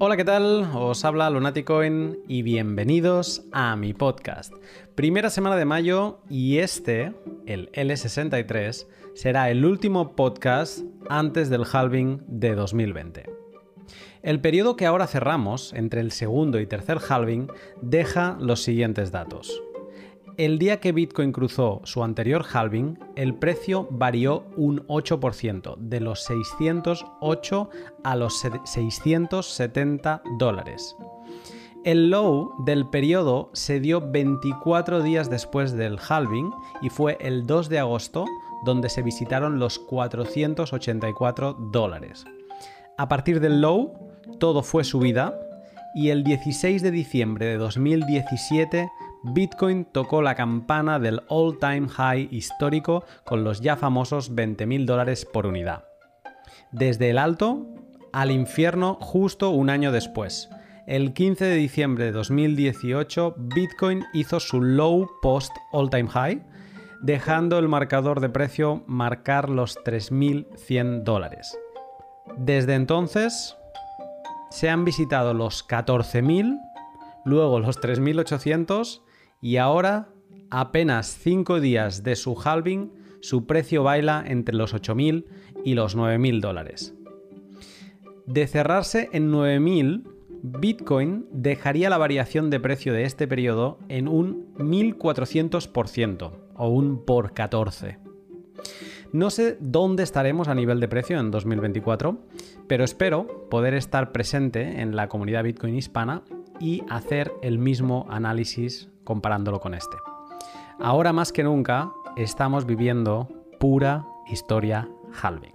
Hola, ¿qué tal? Os habla Lunaticoin y bienvenidos a mi podcast. Primera semana de mayo y este, el L63, será el último podcast antes del halving de 2020. El periodo que ahora cerramos, entre el segundo y tercer halving, deja los siguientes datos. El día que Bitcoin cruzó su anterior halving, el precio varió un 8%, de los 608 a los 670 dólares. El low del periodo se dio 24 días después del halving y fue el 2 de agosto donde se visitaron los 484 dólares. A partir del low, todo fue subida y el 16 de diciembre de 2017 Bitcoin tocó la campana del all-time high histórico con los ya famosos 20.000 dólares por unidad. Desde el alto al infierno justo un año después. El 15 de diciembre de 2018, Bitcoin hizo su low post all-time high, dejando el marcador de precio marcar los 3.100 dólares. Desde entonces, se han visitado los 14.000, luego los 3.800 y ahora, apenas 5 días de su halving, su precio baila entre los 8.000 y los 9.000 dólares. De cerrarse en 9.000, Bitcoin dejaría la variación de precio de este periodo en un 1400% o un por 14. No sé dónde estaremos a nivel de precio en 2024, pero espero poder estar presente en la comunidad Bitcoin hispana y hacer el mismo análisis comparándolo con este. Ahora más que nunca estamos viviendo pura historia halving.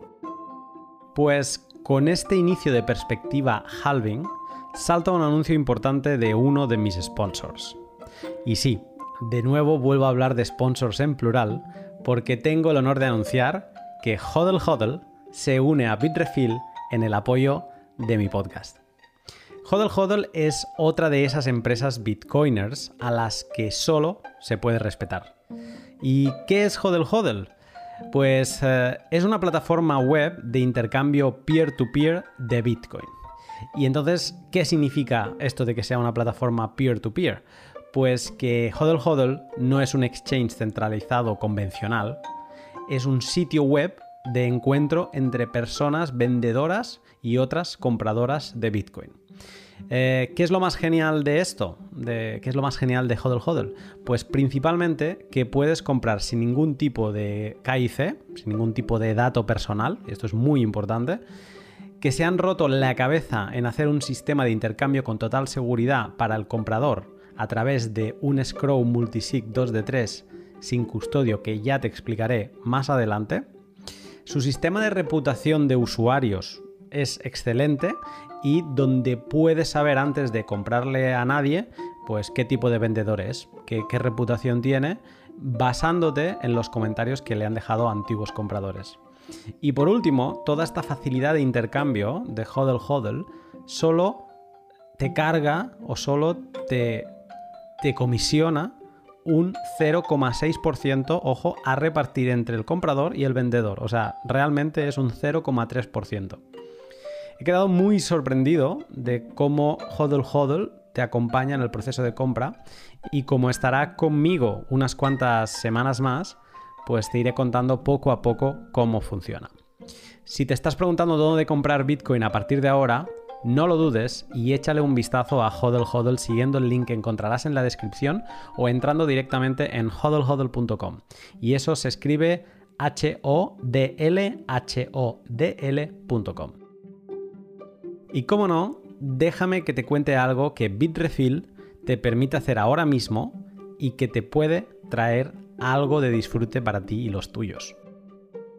Pues con este inicio de perspectiva halving, salta un anuncio importante de uno de mis sponsors. Y sí, de nuevo vuelvo a hablar de sponsors en plural, porque tengo el honor de anunciar que Hodl Hodl se une a Bitrefill en el apoyo de mi podcast. Hodl Hodl es otra de esas empresas bitcoiners a las que solo se puede respetar. ¿Y qué es Hodl Hodl? Pues eh, es una plataforma web de intercambio peer-to-peer -peer de Bitcoin. Y entonces, ¿qué significa esto de que sea una plataforma peer-to-peer? -peer? Pues que Hodl Hodl no es un exchange centralizado convencional, es un sitio web de encuentro entre personas vendedoras y otras compradoras de Bitcoin. Eh, ¿Qué es lo más genial de esto? ¿Qué es lo más genial de Hodl Hodl? Pues principalmente que puedes comprar sin ningún tipo de KIC, sin ningún tipo de dato personal, esto es muy importante, que se han roto la cabeza en hacer un sistema de intercambio con total seguridad para el comprador a través de un Scroll Multisig 2 de 3 sin custodio que ya te explicaré más adelante. Su sistema de reputación de usuarios es excelente y donde puedes saber antes de comprarle a nadie, pues qué tipo de vendedor es, qué, reputación tiene, basándote en los comentarios que le han dejado antiguos compradores. Y por último, toda esta facilidad de intercambio de HODL HODL solo te carga o solo te te comisiona un 0,6%, ojo, a repartir entre el comprador y el vendedor. O sea, realmente es un 0,3%. He quedado muy sorprendido de cómo Hodl Hodl te acompaña en el proceso de compra y como estará conmigo unas cuantas semanas más, pues te iré contando poco a poco cómo funciona. Si te estás preguntando dónde comprar Bitcoin a partir de ahora, no lo dudes y échale un vistazo a Hodl Hodl siguiendo el link que encontrarás en la descripción o entrando directamente en hodlhodl.com. Y eso se escribe H-O-D-L-H-O-D-L.com. Y como no, déjame que te cuente algo que Bitrefill te permite hacer ahora mismo y que te puede traer algo de disfrute para ti y los tuyos.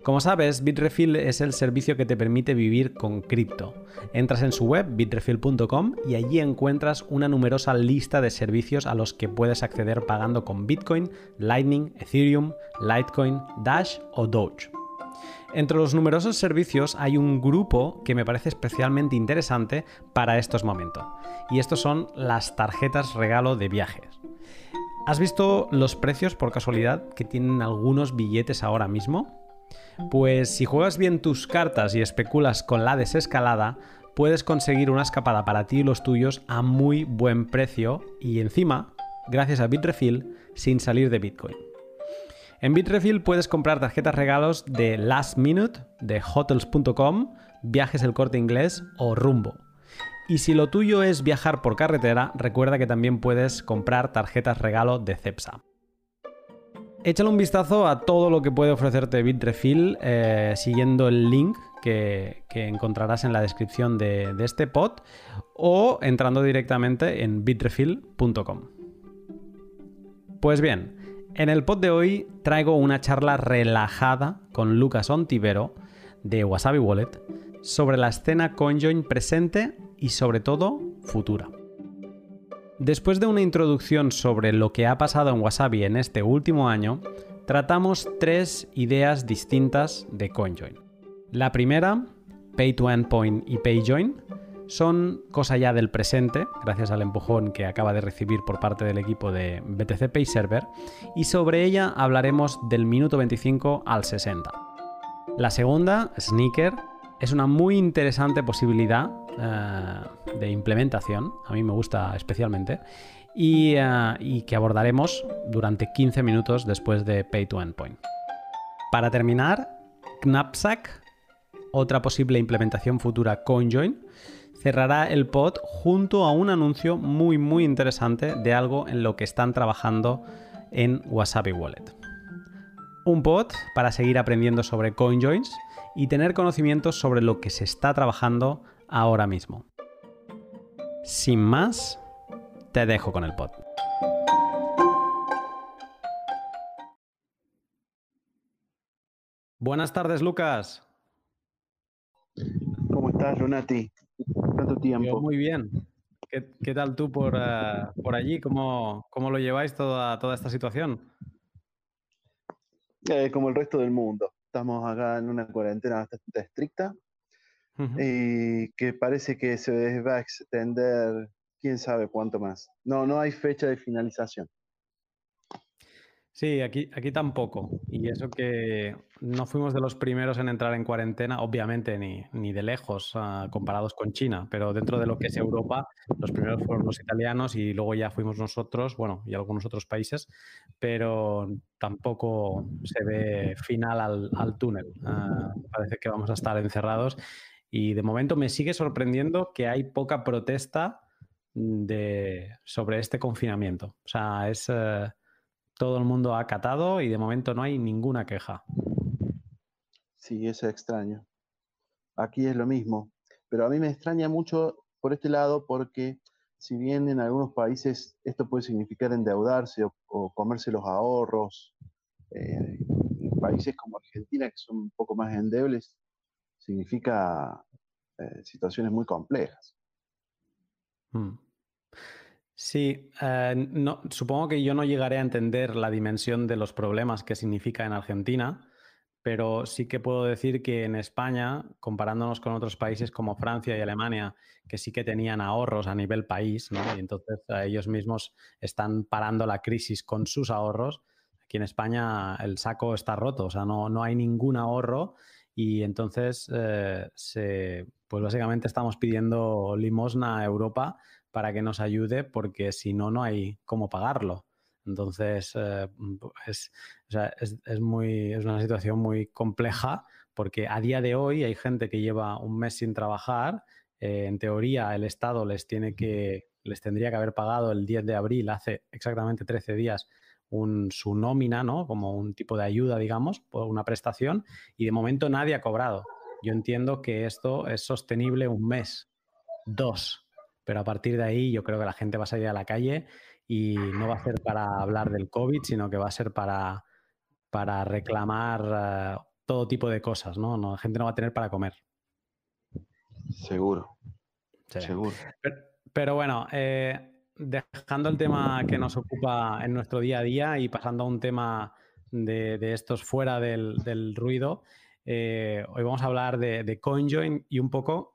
Como sabes, Bitrefill es el servicio que te permite vivir con cripto. Entras en su web, bitrefill.com, y allí encuentras una numerosa lista de servicios a los que puedes acceder pagando con Bitcoin, Lightning, Ethereum, Litecoin, Dash o Doge. Entre los numerosos servicios hay un grupo que me parece especialmente interesante para estos momentos, y estos son las tarjetas regalo de viajes. ¿Has visto los precios por casualidad que tienen algunos billetes ahora mismo? Pues si juegas bien tus cartas y especulas con la desescalada, puedes conseguir una escapada para ti y los tuyos a muy buen precio y encima, gracias a Bitrefill, sin salir de Bitcoin. En Bitrefill puedes comprar tarjetas regalos de Last Minute, de hotels.com, Viajes el Corte Inglés o Rumbo. Y si lo tuyo es viajar por carretera, recuerda que también puedes comprar tarjetas regalo de Cepsa. Échale un vistazo a todo lo que puede ofrecerte Bitrefill eh, siguiendo el link que, encontrarás en la descripción de, de este pod o entrando directamente en bitrefill.com. Pues bien, en el pod de hoy traigo una charla relajada con Lucas Ontivero de Wasabi Wallet sobre la escena CoinJoin presente y sobre todo futura. Después de una introducción sobre lo que ha pasado en Wasabi en este último año, tratamos tres ideas distintas de CoinJoin. La primera, Pay to Endpoint y PayJoin, son cosa ya del presente, gracias al empujón que acaba de recibir por parte del equipo de BTC Pay Server, y sobre ella hablaremos del minuto 25 al 60. La segunda, Sneaker, es una muy interesante posibilidad eh, de implementación, a mí me gusta especialmente, y, eh, y que abordaremos durante 15 minutos después de Pay to Endpoint. Para terminar, Knapsack, otra posible implementación futura CoinJoin, cerrará el pod junto a un anuncio muy muy interesante de algo en lo que están trabajando en Wasabi Wallet. Un pod para seguir aprendiendo sobre CoinJoins y tener conocimientos sobre lo que se está trabajando ahora mismo. Sin más, te dejo con el pod. Buenas tardes, Lucas. ¿Cómo estás, Lunati? Tanto tiempo. muy bien. ¿Qué, tal tú por, eh, por allí? ¿Cómo, ¿Cómo, lo lleváis toda, toda esta situación? Eh, como el resto del mundo. Estamos acá en una cuarentena bastante estricta y que parece que se va a extender quién sabe cuánto más. No, no hay fecha de finalización. Sí, aquí, aquí tampoco. Y eso que no fuimos de los primeros en entrar en cuarentena, obviamente ni, ni de lejos ah, comparados con China, pero dentro de lo que es Europa, los primeros fueron los italianos y luego ya fuimos nosotros, bueno, y algunos otros países, pero tampoco se ve final al, túnel. Ah, parece que vamos a estar encerrados y de momento me sigue sorprendiendo que hay poca protesta de, sobre este confinamiento. O sea, es... Eh, todo el mundo ha acatado y de momento no hay ninguna queja. Sí, eso es extraño. Aquí es lo mismo, pero a mí me extraña mucho por este lado porque si bien en algunos países esto puede significar endeudarse o, comerse los ahorros, eh, en países como Argentina que son un poco más endebles, significa eh, situaciones muy complejas. Hmm. Sí, eh, no, supongo que yo no llegaré a entender la dimensión de los problemas que significa en Argentina, pero sí que puedo decir que en España, comparándonos con otros países como Francia y Alemania, que sí que tenían ahorros a nivel país, ¿no? y entonces eh, ellos mismos están parando la crisis con sus ahorros, aquí en España el saco está roto, o sea, no, no hay ningún ahorro y entonces, eh, se, pues básicamente estamos pidiendo limosna a Europa para que nos ayude, porque si no, no hay cómo pagarlo. Entonces, eh, es, muy, es una situación muy compleja porque a día de hoy hay gente que lleva un mes sin trabajar. Eh, en teoría, el Estado les, tiene que, les tendría que haber pagado el 10 de abril, hace exactamente 13 días, un, su nómina, ¿no? Como un tipo de ayuda, digamos, por una prestación, y de momento nadie ha cobrado. Yo entiendo que esto es sostenible un mes, dos, pero a partir de ahí yo creo que la gente va a salir a la calle y no va a ser para hablar del COVID, sino que va a ser para, para reclamar eh, todo tipo de cosas, ¿no? La gente no va a tener para comer. Seguro. Seguro. Pero, bueno, eh, dejando el tema que nos ocupa en nuestro día a día y pasando a un tema de, estos fuera del, ruido, eh, hoy vamos a hablar de, de CoinJoin y un poco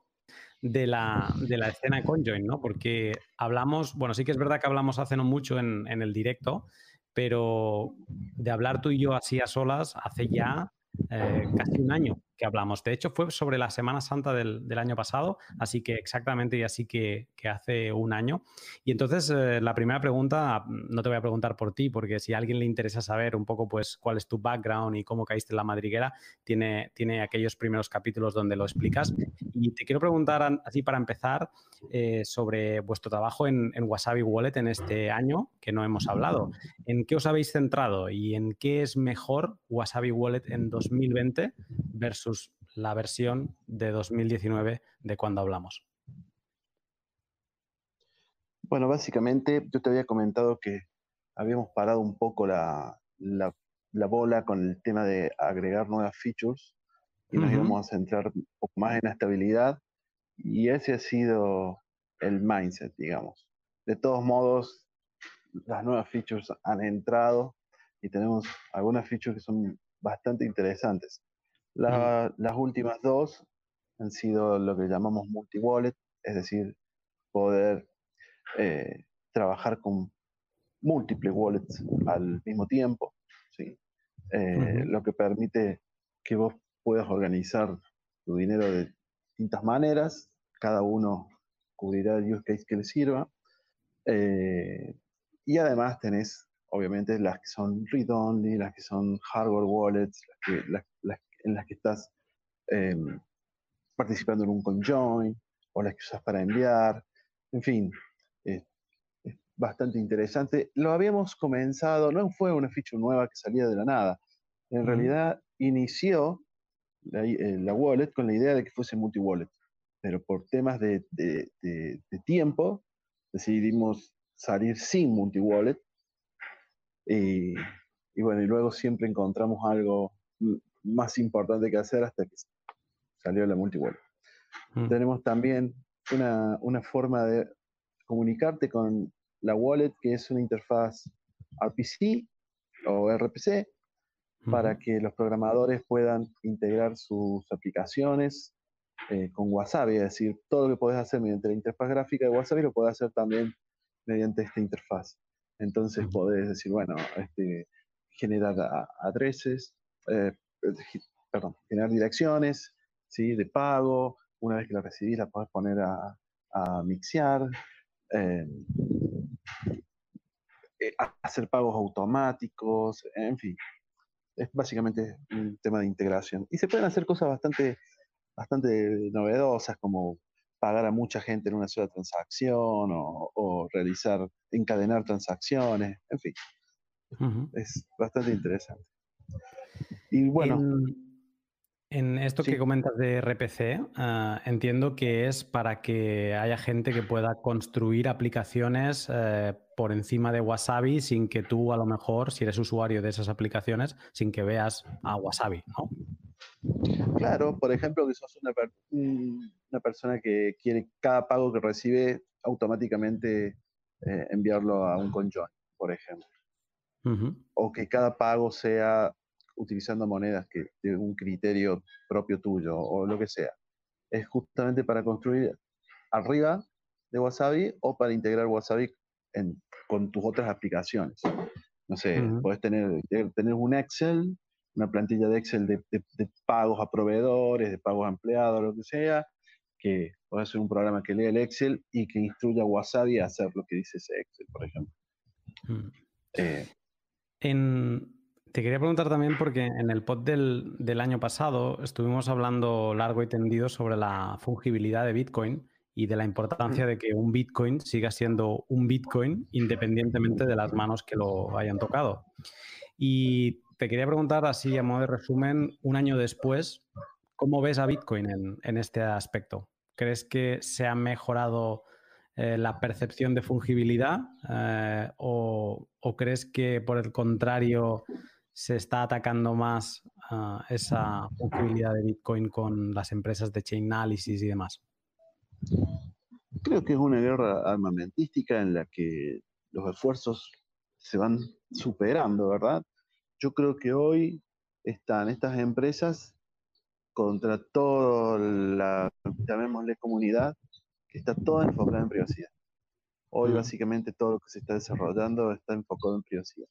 de la, de la escena Conjoin, ¿no? Porque hablamos, bueno, sí que es verdad que hablamos hace no mucho en, el directo, pero de hablar tú y yo así a solas hace ya eh, casi un año hablamos. De hecho, fue sobre la Semana Santa del, año pasado, así que exactamente y así que, hace un año. Y entonces, eh, la primera pregunta, no te voy a preguntar por ti, porque si a alguien le interesa saber un poco pues cuál es tu background y cómo caíste en la madriguera, tiene, tiene aquellos primeros capítulos donde lo explicas. Y te quiero preguntar, así para empezar, eh, sobre vuestro trabajo en, en Wasabi Wallet en este año, que no hemos hablado. ¿En qué os habéis centrado y en qué es mejor Wasabi Wallet en 2020 versus la versión de 2019 de cuando hablamos? Bueno, básicamente yo te había comentado que habíamos parado un poco la, bola con el tema de agregar nuevas features y nos íbamos a centrar un poco más en la estabilidad y ese ha sido el mindset, digamos. De todos modos, las nuevas features han entrado y tenemos algunas features que son bastante interesantes. Las últimas dos han sido lo que llamamos multi-wallet, es decir, poder eh, trabajar con múltiples wallets al mismo tiempo, ¿sí? Eh, lo que permite que vos puedas organizar tu dinero de distintas maneras, cada uno cubrirá el use case que le sirva, eh, y además tenés obviamente las que son read-only, las que son hardware wallets, en las que estás em, participando en un conjoin, o las que usas para enviar, en fin, es bastante interesante. Lo habíamos comenzado, no fue una feature nueva que salía de la nada, en realidad inició eh, la, wallet con la idea de que fuese multi-wallet, pero por temas de, de tiempo decidimos salir sin multi-wallet. Y, bueno, y luego siempre encontramos algo más importante que hacer hasta que salió la multi-wallet. Mm. Tenemos también una, una, forma de comunicarte con la wallet que es una interfaz RPC o RPC para que los programadores puedan integrar sus aplicaciones eh, con Wasabi, es decir, todo lo que podés hacer mediante la interfaz gráfica de Wasabi lo podés hacer también mediante esta interfaz. Entonces podés decir, bueno, este, generar adreses, eh, perdón, generar direcciones ¿sí? de pago. Una vez que la recibís, la podés poner a, mixear, eh, eh, hacer pagos automáticos, en fin. Es básicamente un tema de integración. Y se pueden hacer cosas bastante, bastante novedosas como pagar a mucha gente en una sola transacción o, realizar, encadenar transacciones, en fin. Es bastante interesante. Y bueno. En, esto que comentas de RPC, ah, entiendo que es para que haya gente que pueda construir aplicaciones eh, por encima de Wasabi sin que tú, a lo mejor, si eres usuario de esas aplicaciones, sin que veas a Wasabi, ¿no? Claro, por ejemplo, que sos una, una persona que quiere cada pago que recibe automáticamente eh, enviarlo a un conjoin, por ejemplo. O que cada pago sea utilizando monedas que de un criterio propio tuyo o lo que sea. Es justamente para construir arriba de Wasabi o para integrar Wasabi con tus otras aplicaciones. No sé, puedes tener, tener un Excel una plantilla de Excel de, pagos a proveedores, de pagos a empleados, lo que sea, que puede ser un programa que lee el Excel y que instruya a Wasabi a hacer lo que dice ese Excel, por ejemplo. Mm. Eh, te quería preguntar también porque en el pod del, del, año pasado estuvimos hablando largo y tendido sobre la fungibilidad de Bitcoin y de la importancia de que un Bitcoin siga siendo un Bitcoin independientemente de las manos que lo hayan tocado. Y te quería preguntar así a modo de resumen, un año después, ¿cómo ves a Bitcoin en, este aspecto? ¿Crees que se ha mejorado eh, la percepción de fungibilidad eh, o, crees que por el contrario se está atacando más esa fungibilidad de Bitcoin con las empresas de chain analysis y demás? Creo que es una guerra armamentística en la que los esfuerzos se van superando, ¿verdad? yo creo que hoy están estas empresas contra toda la, llamémosle comunidad, que está toda enfocada en privacidad. Hoy básicamente todo lo que se está desarrollando está enfocado en privacidad.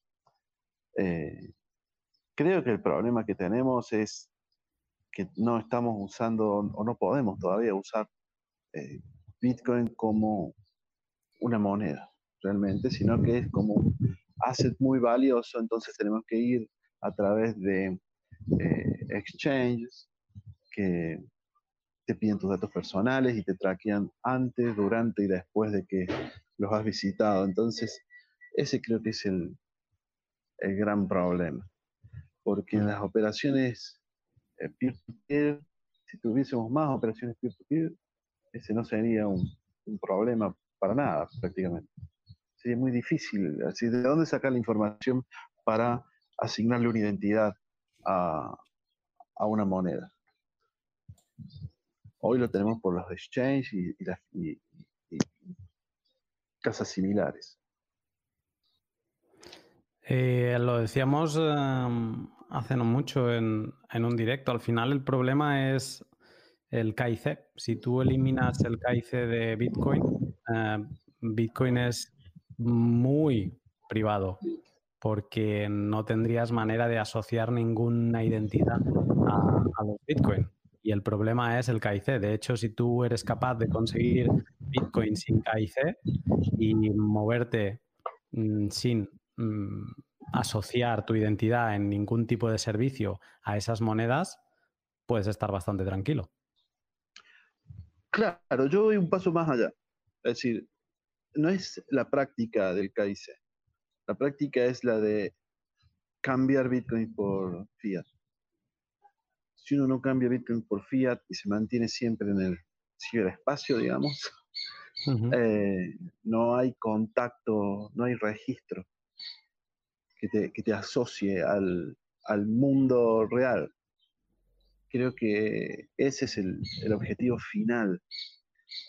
Eh, creo que el problema que tenemos es que no estamos usando o no podemos todavía usar eh, Bitcoin como una moneda realmente, sino que es como un asset muy valioso, entonces tenemos que ir a través de eh, exchanges que te piden tus datos personales y te traquean antes, durante y después de que los has visitado. Entonces, ese creo que es el, el gran problema. Porque en las operaciones eh, peer-to-peer, si tuviésemos más operaciones peer-to-peer, ese no sería un, problema para nada prácticamente. Sería muy difícil. Así, ¿De dónde sacar la información para asignarle una identidad a, a una moneda? Hoy lo tenemos por los exchanges y, y, y casas similares. Eh, lo decíamos eh, hace no mucho en, un directo. Al final el problema es el KIC. Si tú eliminas el KIC de Bitcoin, eh, Bitcoin es muy privado porque no tendrías manera de asociar ninguna identidad a, los Bitcoin. Y el problema es el KIC. De hecho, si tú eres capaz de conseguir Bitcoin sin KIC y moverte mmm, sin mmm, asociar tu identidad en ningún tipo de servicio a esas monedas, puedes estar bastante tranquilo. Claro, yo voy un paso más allá. Es decir, no es la práctica del KIC. La práctica es la de cambiar Bitcoin por fiat si uno no cambia Bitcoin por fiat y se mantiene siempre en el ciberespacio, digamos, uh -huh. eh, no hay contacto, no hay registro que te, que te asocie al, al, mundo real. Creo que ese es el, el, objetivo final.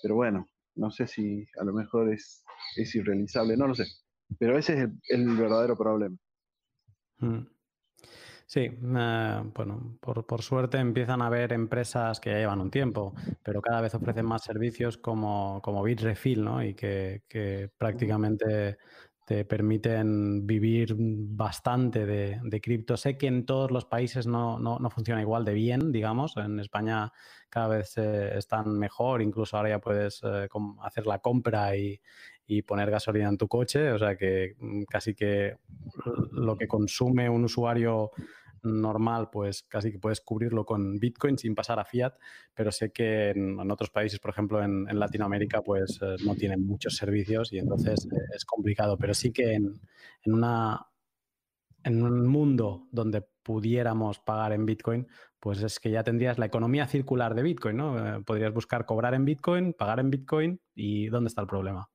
Pero bueno, no sé si a lo mejor es, es irrealizable, no lo sé. Pero ese es el, el verdadero problema. Mm. Sí, eh, bueno, por, por, suerte empiezan a haber empresas que ya llevan un tiempo, pero cada vez ofrecen más servicios como, como Bitrefill, ¿no? Y que, que prácticamente te permiten vivir bastante de, cripto. Sé que en todos los países no, no, no, funciona igual de bien, digamos. En España cada vez eh, están mejor, incluso ahora ya puedes eh, hacer la compra y, y, poner gasolina en tu coche. O sea que mm, casi que lo que consume un usuario normal, pues casi que puedes cubrirlo con Bitcoin sin pasar a fiat, pero sé que en, en otros países, por ejemplo en, en Latinoamérica, pues eh, no tienen muchos servicios y entonces eh, es complicado, pero sí que en, en, una, en un mundo donde pudiéramos pagar en Bitcoin, pues es que ya tendrías la economía circular de Bitcoin, ¿no? Eh, podrías buscar cobrar en Bitcoin, pagar en Bitcoin y ¿dónde está el problema?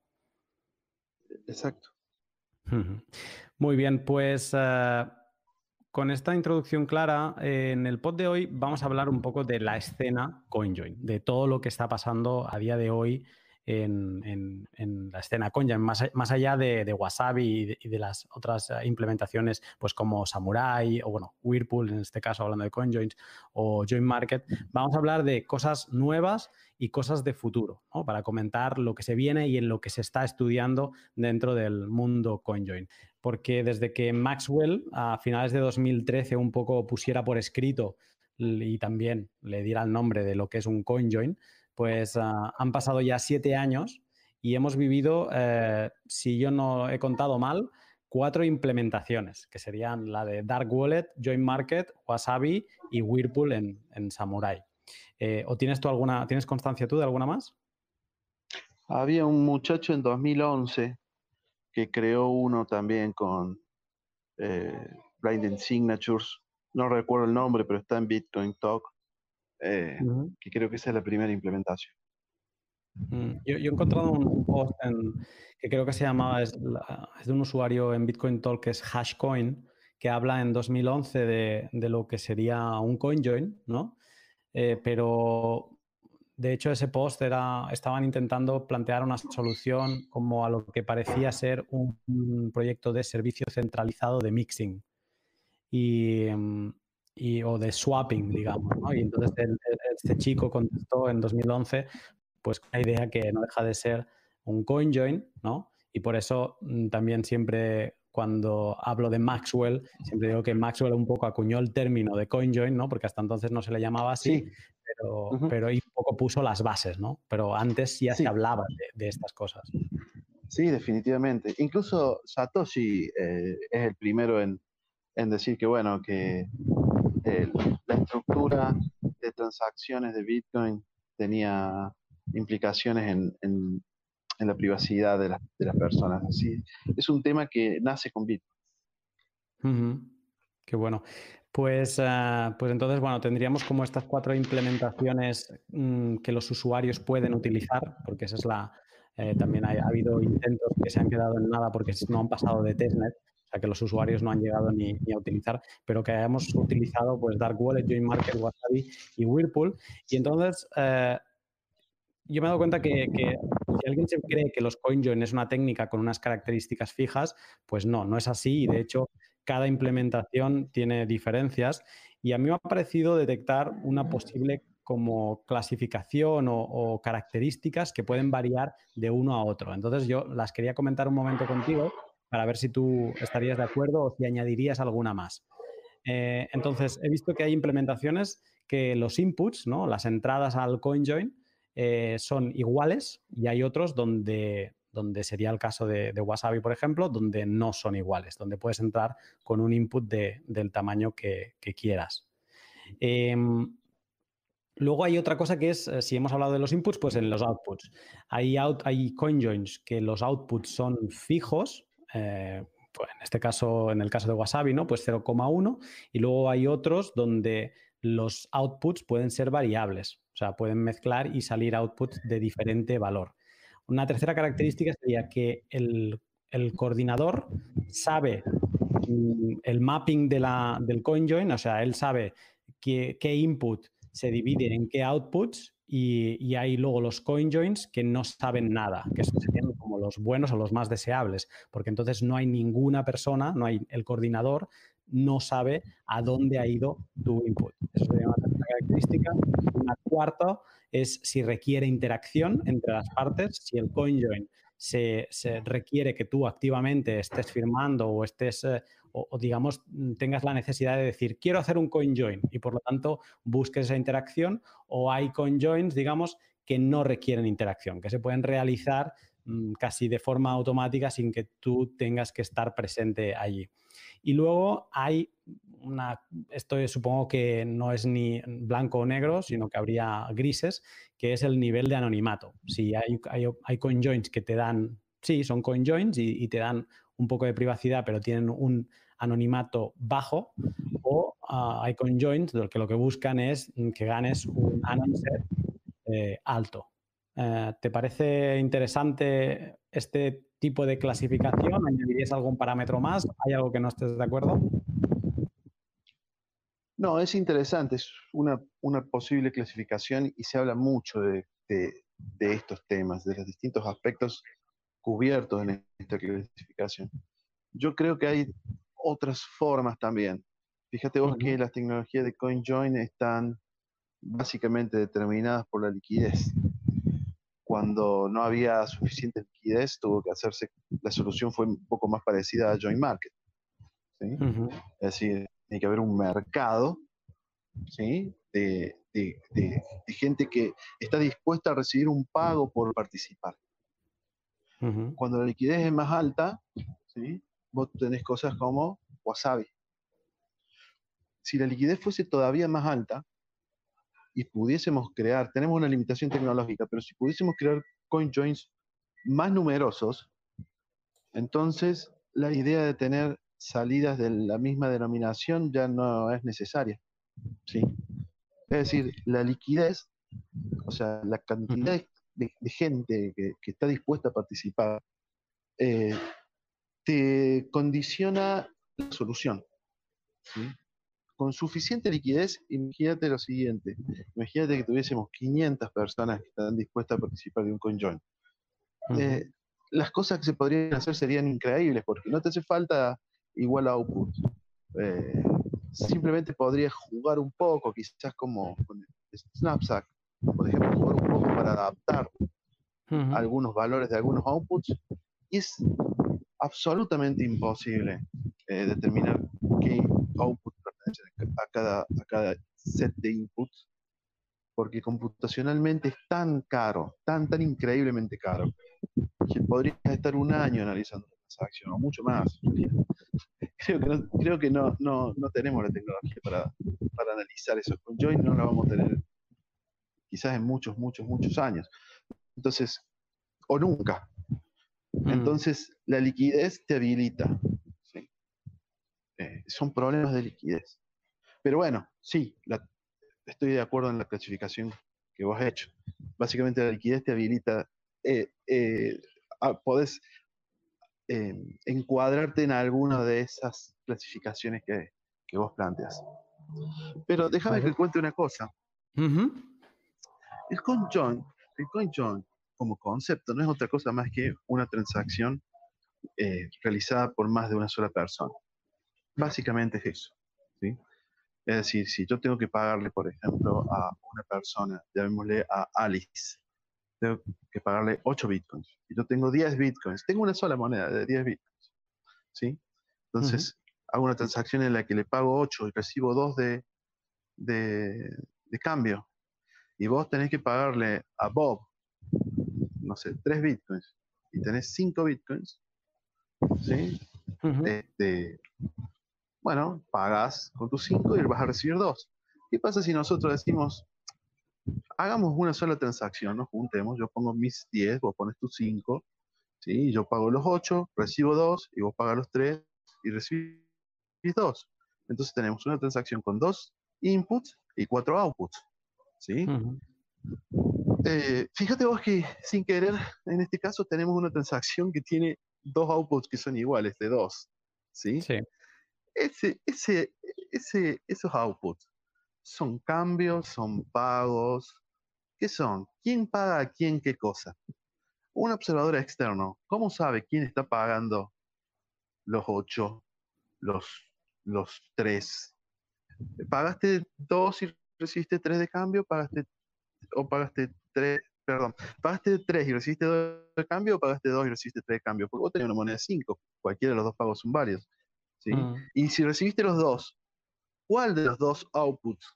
Exacto. Muy bien, pues... Uh, con esta introducción clara, eh, en el pod de hoy vamos a hablar un poco de la escena CoinJoin, de todo lo que está pasando a día de hoy en, la escena CoinJoin, más, más allá de, Wasabi y de, las otras eh, implementaciones, pues como Samurai o bueno, Whirlpool, en este caso hablando de CoinJoins, o Join Market, vamos a hablar de cosas nuevas y cosas de futuro, para comentar lo que se viene y en lo que se está estudiando dentro del mundo CoinJoin porque desde que Maxwell a finales de 2013 un poco pusiera por escrito y también le diera el nombre de lo que es un CoinJoin, pues uh, han pasado ya siete años y hemos vivido, eh, si yo no he contado mal, cuatro implementaciones, que serían la de Dark Wallet, Join Market, Wasabi y Whirlpool en, en Samurai. Eh, ¿O tienes tú alguna, tienes constancia tú de alguna más? Había un muchacho en 2011 que creó uno también con eh, Blinding Signatures. No recuerdo el nombre, pero está en Bitcoin Talk, eh, uh -huh. que creo que esa es la primera implementación. Mm, yo, yo, he encontrado un post en, que creo que se llamaba, es, es, de un usuario en Bitcoin Talk que es Hashcoin, que habla en 2011 de, de lo que sería un CoinJoin, ¿no? Eh, pero de hecho, ese post era, estaban intentando plantear una solución como a lo que parecía ser un, proyecto de servicio centralizado de mixing y, y o de swapping, digamos. Y entonces este chico contestó en 2011 pues una idea que no deja de ser un CoinJoin, ¿no? Y por eso mm, también siempre cuando hablo de Maxwell, siempre digo que Maxwell un poco acuñó el término de CoinJoin, ¿no? Porque hasta entonces no se le llamaba así, pero, pero un poco puso las bases, ¿no? Pero antes ya se hablaba de, estas cosas. Sí, definitivamente. Incluso Satoshi eh, es el primero en, decir que, bueno, que la estructura de transacciones de Bitcoin tenía implicaciones en, la privacidad de, las personas. Así, es un tema que nace con Bitcoin. Qué bueno. Pues, ah, pues entonces, bueno, tendríamos como estas cuatro implementaciones mm, que los usuarios pueden utilizar, porque esa es la. Eh, también ha, habido intentos que se han quedado en nada porque no han pasado de testnet, o sea que los usuarios no han llegado ni, a utilizar, pero que hayamos utilizado pues Dark Wallet, Join Market, Wasabi y Whirlpool. Y entonces, eh, yo me he dado cuenta que, si alguien se cree que los CoinJoin es una técnica con unas características fijas, pues no, no es así y de hecho cada implementación tiene diferencias y a mí me ha parecido detectar una posible como clasificación o, características que pueden variar de uno a otro. Entonces yo las quería comentar un momento contigo para ver si tú estarías de acuerdo o si añadirías alguna más. Eh, entonces, he visto que hay implementaciones que los inputs, ¿no? las entradas al CoinJoin, eh, son iguales y hay otros donde, donde sería el caso de, Wasabi, por ejemplo, donde no son iguales, donde puedes entrar con un input del tamaño que, quieras. Em, luego hay otra cosa que es, eh, si hemos hablado de los inputs, pues en los outputs. Hay, out, hay CoinJoins que los outputs son fijos, eh, pues en este caso, en el caso de Wasabi, ¿no? Pues 0,1 y luego hay otros donde los outputs pueden ser variables. O sea, pueden mezclar y salir outputs de diferente valor. Una tercera característica sería que el, coordinador sabe mm, el mapping de la, del CoinJoin, o sea, él sabe qué, input se divide en qué outputs y, hay luego los CoinJoins que no saben nada, que serían como los buenos o los más deseables, porque entonces no hay ninguna persona, no hay el coordinador, no sabe a dónde ha ido tu input. Eso sería una tercera característica. Una cuarta es si requiere interacción entre las partes, si el CoinJoin se, se requiere que tú activamente estés firmando o estés, eh, o, digamos, tengas la necesidad de decir, quiero hacer un CoinJoin y por lo tanto busques esa interacción o hay CoinJoins, digamos, que no requieren interacción, que se pueden realizar mm, casi de forma automática sin que tú tengas que estar presente allí. Y luego hay una, esto supongo que no es ni blanco o negro, sino que habría grises, que es el nivel de anonimato. Si hay, hay, hay que te dan, sí, son coinjoins y, y te dan un poco de privacidad, pero tienen un anonimato bajo, o ah, hay coinjoins que lo que buscan es que ganes un anonset eh, alto. Eh, ¿Te parece interesante este tipo de clasificación? ¿Añadirías algún parámetro más? ¿Hay algo que no estés de acuerdo? No, es interesante, es una, posible clasificación y se habla mucho de, estos temas, de los distintos aspectos cubiertos en esta clasificación. Yo creo que hay otras formas también. Fíjate vos que las tecnologías de CoinJoin están básicamente determinadas por la liquidez cuando no había suficiente liquidez, tuvo que hacerse, la solución fue un poco más parecida a joint market. Es decir, tiene que haber un mercado de, gente que está dispuesta a recibir un pago por participar. Cuando la liquidez es más alta, ¿sí? vos tenés cosas como wasabi. Si la liquidez fuese todavía más alta, y pudiésemos crear, tenemos una limitación tecnológica, pero si pudiésemos crear coin joins más numerosos, entonces la idea de tener salidas de la misma denominación ya no es necesaria. ¿sí? Es decir, la liquidez, o sea, la cantidad de, gente que, está dispuesta a participar, eh, te condiciona la solución. ¿sí? Con suficiente liquidez, imagínate lo siguiente, imagínate que tuviésemos 500 personas que están dispuestas a participar de un conjoin. Eh, las cosas que se podrían hacer serían increíbles porque no te hace falta igual output. Eh, simplemente podrías jugar un poco, quizás como con Snapsack, por ejemplo, jugar un poco para adaptar algunos valores de algunos outputs. Y es absolutamente imposible eh, determinar qué output a cada, a cada set de inputs, porque computacionalmente es tan caro, tan, tan increíblemente caro, que podrías estar un año analizando una transacción, o mucho más. Creo que no, creo que no, no, no tenemos la tecnología para, para analizar eso. Con Join no la vamos a tener quizás en muchos, muchos, muchos años. Entonces, o nunca. Mm. Entonces, la liquidez te habilita. Eh, son problemas de liquidez. Pero bueno, sí, estoy de acuerdo en la clasificación que vos has hecho. Básicamente la liquidez te habilita, eh, eh, podés encuadrarte en alguna de esas clasificaciones que, vos planteas. Pero déjame que cuente una cosa. El CoinJoin, el CoinJoin como concepto no es otra cosa más que una transacción eh, realizada por más de una sola persona. Básicamente es eso. ¿sí? Es decir, si yo tengo que pagarle, por ejemplo, a una persona, llamémosle a Alice, tengo que pagarle 8 bitcoins y yo tengo 10 bitcoins, tengo una sola moneda de 10 bitcoins. ¿sí? Entonces, hago una transacción en la que le pago 8 y recibo 2 de, de, de cambio y vos tenés que pagarle a Bob, no sé, 3 bitcoins y tenés 5 bitcoins, ¿sí? Este, bueno, pagas con tus 5 y vas a recibir 2. ¿Qué pasa si nosotros decimos, hagamos una sola transacción, nos juntemos, yo pongo mis 10, vos pones tus 5, ¿sí? yo pago los 8, recibo 2 y vos pagas los 3 y recibís 2. Entonces tenemos una transacción con 2 inputs y 4 outputs. ¿sí? Eh, fíjate vos que sin querer, en este caso tenemos una transacción que tiene dos outputs que son iguales, de dos, ¿sí? Sí. Ese, ese, ese, esos outputs son cambios, son pagos. ¿Qué son? ¿Quién paga a quién qué cosa? Un observador externo, ¿cómo sabe quién está pagando los ocho, los, los tres? ¿Pagaste dos y recibiste 3 de cambio, pagaste o pagaste 3, perdón, pagaste 3 y recibiste 2 de cambio o pagaste 2 y recibiste 3 de cambio, porque vos tenés una moneda de 5, cualquiera de los dos pagos son varios. ¿Sí? Mm. Y si recibiste los dos, ¿cuál de los dos outputs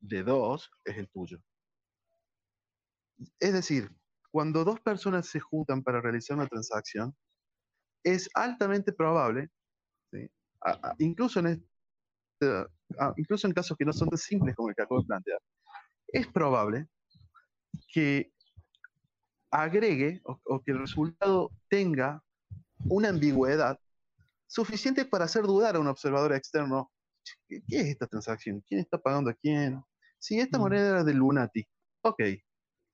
de 2 es el tuyo? Es decir, cuando dos personas se juntan para realizar una transacción, es altamente probable, ¿sí? incluso en, Ah, incluso en casos que no son tan simples como el que acabo de plantear, es probable que agregue o, que el resultado tenga una ambigüedad suficiente para hacer dudar a un observador externo, ¿qué, es esta transacción? ¿Quién está pagando a quién? Si esta mm. moneda era de Lunati, ok,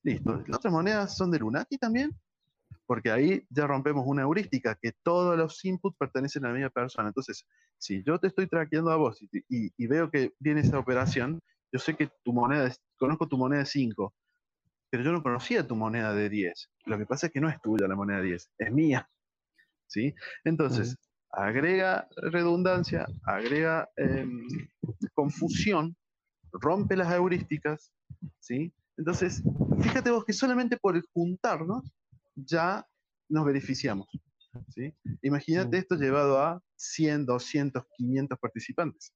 listo. ¿Las otras monedas son de Lunati también? porque ahí ya rompemos una heurística, que todos los inputs pertenecen a la misma persona. Entonces, si yo te estoy traqueando a vos y, veo que viene esa operación, yo sé que tu moneda, es, conozco tu moneda de 5, pero yo no conocía tu moneda de 10. Lo que pasa es que no es tuya la moneda de 10, es mía. ¿Sí? Entonces, agrega redundancia, agrega em, confusión, rompe las heurísticas, ¿sí? Entonces, fíjate vos que solamente por juntarnos ya nos beneficiamos. ¿sí? Imagínate esto llevado a 100, 200, 500 participantes.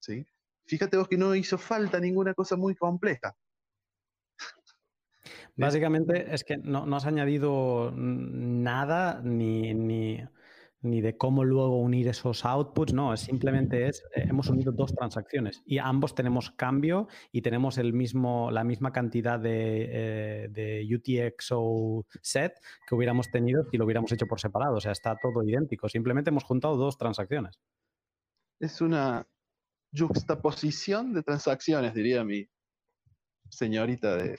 ¿sí? Fíjate vos que no hizo falta ninguna cosa muy compleja. Básicamente es que no, no has añadido nada ni, ni, ni de cómo luego unir esos outputs, no, simplemente es, eh, hemos unido dos transacciones y ambos tenemos cambio y tenemos el mismo, la misma cantidad de, eh, de UTXO set que hubiéramos tenido si lo hubiéramos hecho por separado, o sea, está todo idéntico, simplemente hemos juntado dos transacciones. Es una juxtaposición de transacciones, diría mi señorita de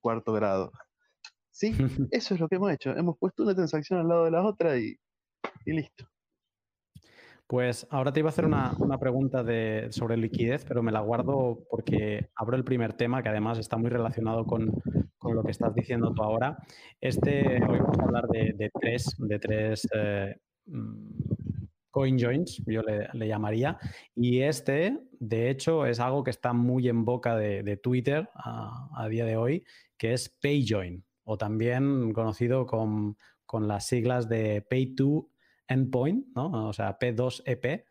cuarto grado. Sí, eso es lo que hemos hecho. Hemos puesto una transacción al lado de la otra y y listo. Pues ahora te iba a hacer una, pregunta de, sobre liquidez, pero me la guardo porque abro el primer tema que además está muy relacionado con, lo que estás diciendo tú ahora. Este, hoy vamos a hablar de, tres, de tres eh, mm, coin joins, yo le, llamaría. Y este, de hecho, es algo que está muy en boca de, Twitter a, día de hoy, que es PayJoin, o también conocido como con las siglas de Pay to Endpoint, ¿no? O sea, P2EP,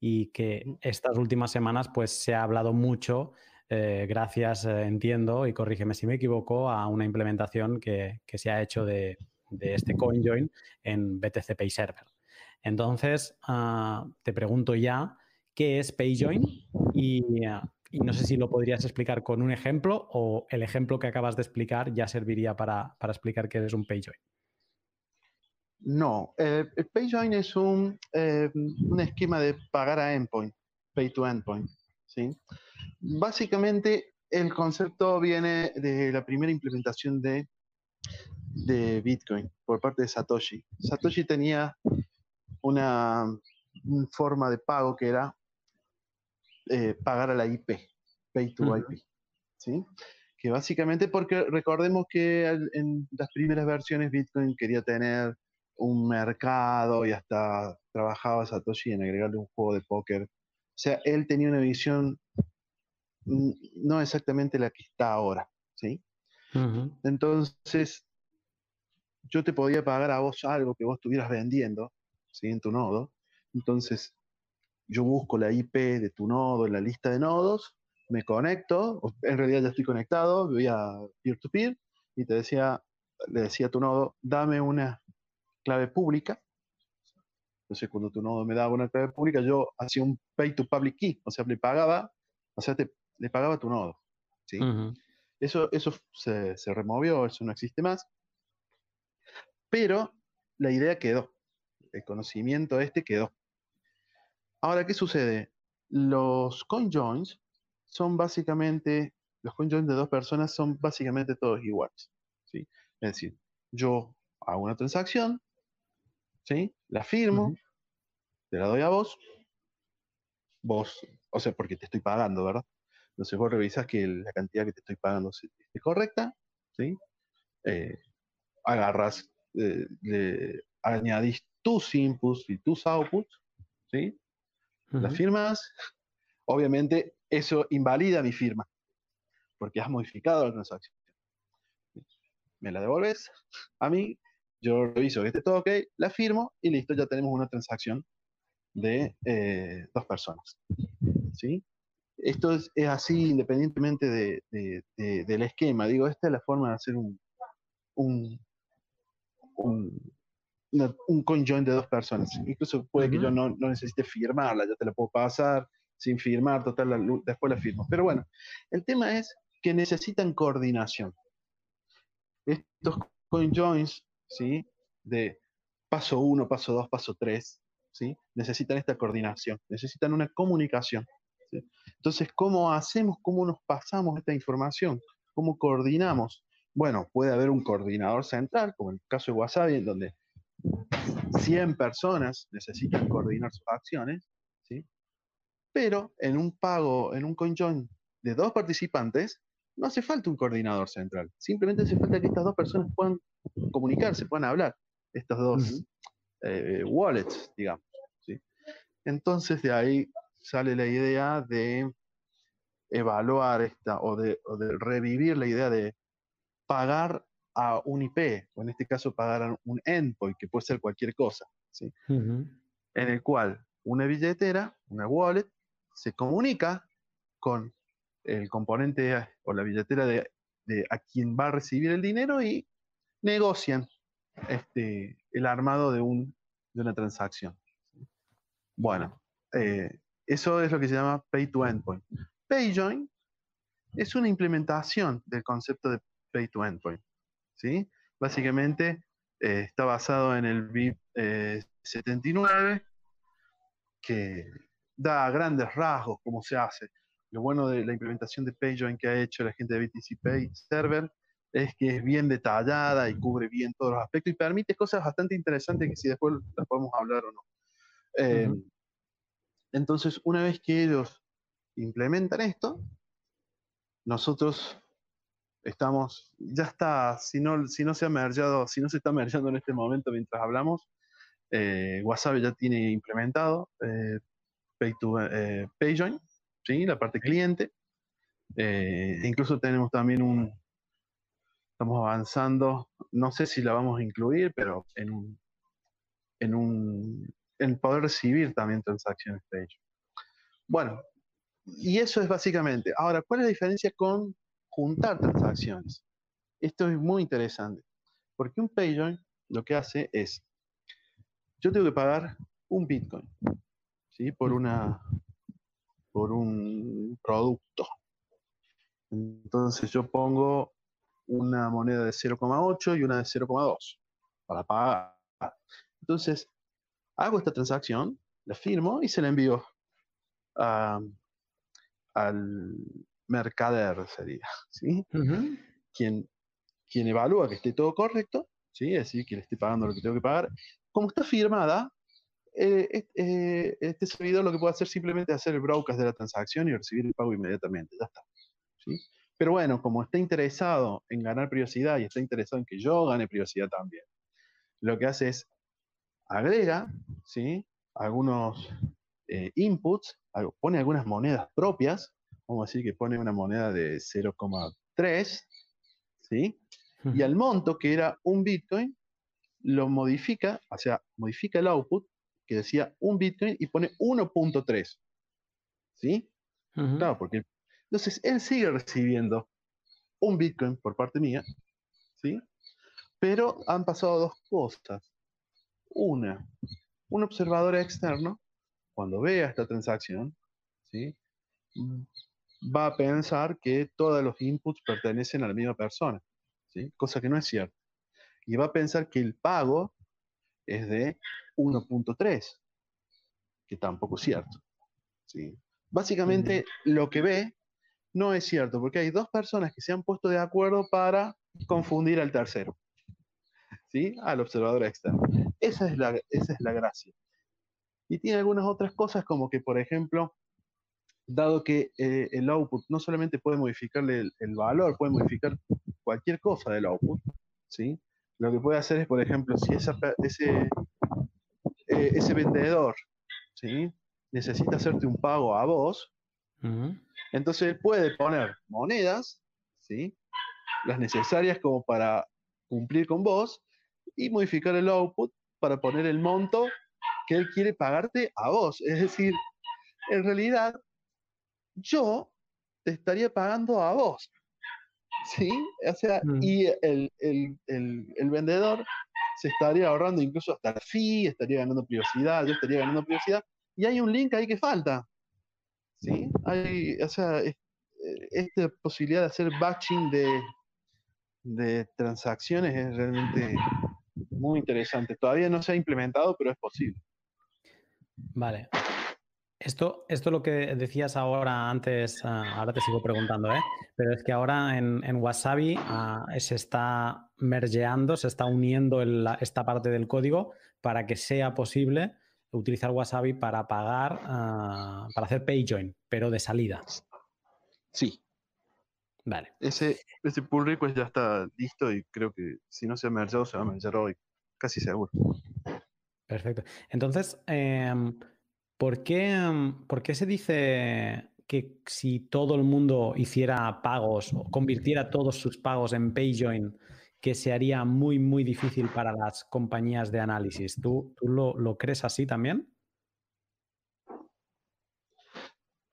y que estas últimas semanas pues se ha hablado mucho, eh, gracias, eh, entiendo, y corrígeme si me equivoco, a una implementación que, se ha hecho de, este CoinJoin en BTC Pay Server. Entonces, ah, te pregunto ya, ¿qué es PayJoin? Y, ah, y, no sé si lo podrías explicar con un ejemplo o el ejemplo que acabas de explicar ya serviría para, para explicar qué es un PayJoin. No, eh, el PayJoin es un, eh, un, esquema de pagar a endpoint, pay to endpoint. ¿sí? Básicamente, el concepto viene de la primera implementación de, de Bitcoin por parte de Satoshi. Satoshi tenía una, forma de pago que era eh, pagar a la IP, pay to IP. ¿sí? Que básicamente, porque recordemos que en las primeras versiones Bitcoin quería tener un mercado y hasta trabajaba Satoshi en agregarle un juego de póker. O sea, él tenía una visión mm, no exactamente la que está ahora, ¿sí? Entonces, yo te podía pagar a vos algo que vos estuvieras vendiendo, ¿sí? En tu nodo. Entonces, yo busco la IP de tu nodo en la lista de nodos, me conecto, en realidad ya estoy conectado, voy a peer-to-peer -peer, y te decía, le decía a tu nodo, dame una clave pública. Entonces, cuando tu nodo me daba una clave pública, yo hacía un pay to public key, o sea, le pagaba, o sea, te, le pagaba tu nodo. ¿sí? Eso, eso se, se removió, eso no existe más. Pero la idea quedó, el conocimiento este quedó. Ahora, ¿qué sucede? Los coinjoins son básicamente, los coinjoins de dos personas son básicamente todos iguales. ¿sí? Es decir, yo hago una transacción, ¿sí? La firmo, te la doy a vos, vos, o sea, porque te estoy pagando, ¿verdad? Entonces vos revisas que la cantidad que te estoy pagando esté correcta, ¿sí? Eh, agarras, eh, le añadís tus inputs y tus outputs, ¿sí? Las firmas, obviamente eso invalida mi firma, porque has modificado la transacción. Me la devolves a mí, yo reviso que esté todo ok, la firmo y listo, ya tenemos una transacción de eh, dos personas. ¿sí? Esto es, así independientemente de, del esquema. Digo, esta es la forma de hacer un, un, un, un conjoin de dos personas. Incluso puede que yo no, no, necesite firmarla, ya te la puedo pasar sin firmar, total, después la firmo. Pero bueno, el tema es que necesitan coordinación. Estos conjoins ¿sí? De paso 1, paso 2, paso 3, ¿sí? Necesitan esta coordinación, necesitan una comunicación. Entonces, ¿cómo hacemos, cómo nos pasamos esta información? ¿Cómo coordinamos? Bueno, puede haber un coordinador central, como en el caso de Wasabi, en donde 100 personas necesitan coordinar sus acciones, ¿sí? Pero en un pago, en un conjoin de dos participantes, no hace falta un coordinador central. Simplemente hace falta que estas dos personas puedan comunicarse, puedan hablar, estos dos eh, wallets, digamos. Entonces de ahí sale la idea de evaluar esta o de, revivir la idea de pagar a un IP, o en este caso pagar a un endpoint, que puede ser cualquier cosa, en el cual una billetera, una wallet, se comunica con el componente o la billetera de, a quien va a recibir el dinero y negocian este, el armado de, un, de una transacción. Bueno, eh, eso es lo que se llama Pay to Endpoint. PayJoin es una implementación del concepto de Pay to Endpoint. ¿sí? Básicamente eh, está basado en el BIP 79, eh, que da grandes rasgos cómo se hace. Lo bueno de la implementación de PayJoin que ha hecho la gente de BTC Pay Server es que es bien detallada y cubre bien todos los aspectos y permite cosas bastante interesantes que si después las podemos hablar o no. Eh, entonces, una vez que ellos implementan esto, nosotros estamos, ya está, si no, si no se ha mergeado, si no se está mergeando en este momento mientras hablamos, eh, WhatsApp ya tiene implementado eh, Pay to, eh, PayJoin, ¿sí? la parte cliente. incluso tenemos también un, estamos avanzando, no sé si la vamos a incluir, pero en un, en un, en poder recibir también transacciones PageJoin. Bueno, y eso es básicamente. Ahora, ¿cuál es la diferencia con juntar transacciones? Esto es muy interesante, porque un PageJoin lo que hace es, yo tengo que pagar un Bitcoin, ¿sí? Por una, por un producto. Entonces yo pongo una moneda de 0,8 y una de 0,2 para pagar. Entonces, hago esta transacción, la firmo y se la envío al mercader, sería, ¿sí? quien, quien evalúa que esté todo correcto, ¿sí? Es decir, que le esté pagando lo que tengo que pagar. Como está firmada, eh, eh, este servidor lo que puede hacer simplemente es hacer el broadcast de la transacción y recibir el pago inmediatamente, ya está. ¿sí? Pero bueno, como está interesado en ganar privacidad y está interesado en que yo gane privacidad también, lo que hace es agrega ¿sí? algunos eh, inputs, pone algunas monedas propias, vamos a decir que pone una moneda de 0,3, ¿sí? Y al monto, que era un Bitcoin, lo modifica, o sea, modifica el output, que decía un Bitcoin, y pone 1.3, ¿sí? Claro, porque entonces, él sigue recibiendo un Bitcoin por parte mía, ¿sí? Pero han pasado dos cosas. Una, un observador externo, cuando vea esta transacción, ¿sí? va a pensar que todos los inputs pertenecen a la misma persona, ¿sí? cosa que no es cierto. Y va a pensar que el pago es de 1.3, que tampoco es cierto. ¿sí? Básicamente lo que ve no es cierto, porque hay dos personas que se han puesto de acuerdo para confundir al tercero, ¿sí? Al observador externo. Esa es la, esa es la gracia. Y tiene algunas otras cosas como que, por ejemplo, dado que eh, el output no solamente puede modificarle el, valor, puede modificar cualquier cosa del output, ¿sí? Lo que puede hacer es, por ejemplo, si ese, eh, ese vendedor, ¿sí? Necesita hacerte un pago a vos, entonces él puede poner monedas, ¿sí? las necesarias como para cumplir con vos, y modificar el output para poner el monto que él quiere pagarte a vos. Es decir, en realidad, yo te estaría pagando a vos. ¿Sí? O sea, mm. y el, el, vendedor se estaría ahorrando incluso hasta la fee, estaría ganando privacidad, yo estaría ganando privacidad, y hay un link ahí que falta. ¿Sí? Hay, o sea, eh, esta posibilidad de hacer batching de, de transacciones es realmente muy interesante. Todavía no se ha implementado, pero es posible. Vale. Esto, esto lo que decías ahora antes, ah, ahora te sigo preguntando, ¿eh? pero es que ahora en, Wasabi ah, se está mergeando, se está uniendo esta parte del código para que sea posible utilizar Wasabi para pagar, ah, para hacer pay join, pero de salida. Sí. Vale. Ese, ese pull request ya está listo y creo que si no se ha mergeado, se va a mergear hoy. Casi seguro. Perfecto. Entonces, em, ¿por, qué, em, ¿por qué se dice que si todo el mundo hiciera pagos o convirtiera todos sus pagos en PayJoin, que se haría muy, muy difícil para las compañías de análisis. ¿Tú, tú lo, crees así también?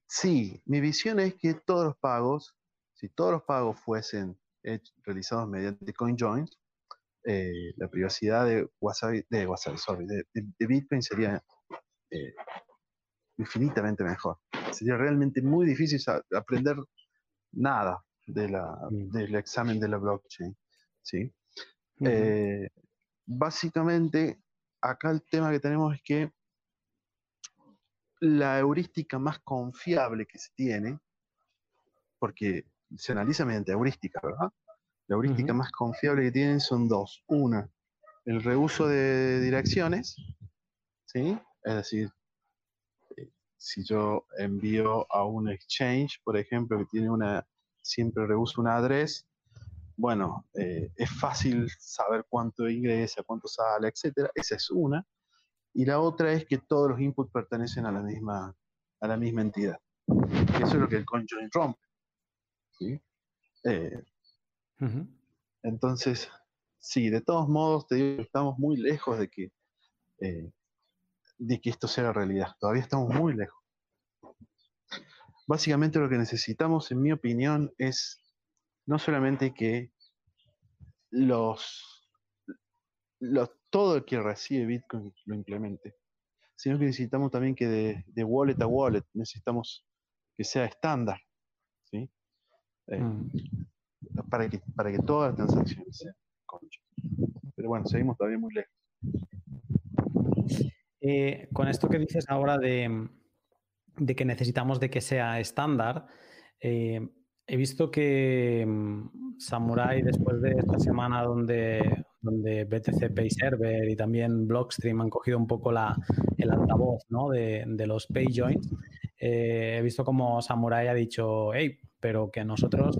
Sí, mi visión es que todos los pagos, si todos los pagos fuesen realizados mediante CoinJoins, eh, la privacidad de Wasabi, de sorry, de, Bitcoin sería eh, infinitamente mejor. Sería realmente muy difícil aprender nada de la, mm. del examen de la blockchain. ¿Sí? Eh, básicamente, acá el tema que tenemos es que la heurística más confiable que se tiene, porque se analiza mediante heurística, ¿verdad? La heurística más confiable que tienen son dos. Una, el reuso de direcciones, ¿sí? Es decir, eh, si yo envío a un exchange, por ejemplo, que tiene una, siempre reuso una address, bueno, eh, es fácil saber cuánto ingresa, cuánto sale, etcétera. Esa es una. Y la otra es que todos los inputs pertenecen a la misma, a la misma entidad. Eso es lo que el conjoin rompe. ¿sí? Eh, Entonces, sí, de todos modos, te digo, estamos muy lejos de que, eh, de que esto sea realidad. Todavía estamos muy lejos. Básicamente lo que necesitamos, en mi opinión, es no solamente que los, los todo el que recibe Bitcoin lo implemente, sino que necesitamos también que de, wallet a wallet, necesitamos que sea estándar, ¿sí? Eh, mm. para, que, para que todas las transacciones sean concha. Pero bueno, seguimos todavía muy lejos. Eh, con esto que dices ahora de, que necesitamos de que sea estándar, eh, he visto que mm, Samurai, después de esta semana donde, donde BTC Pay Server y también Blockstream han cogido un poco la, el altavoz ¿no? de, de, los pay joins, eh, he visto como Samurai ha dicho, hey, pero que nosotros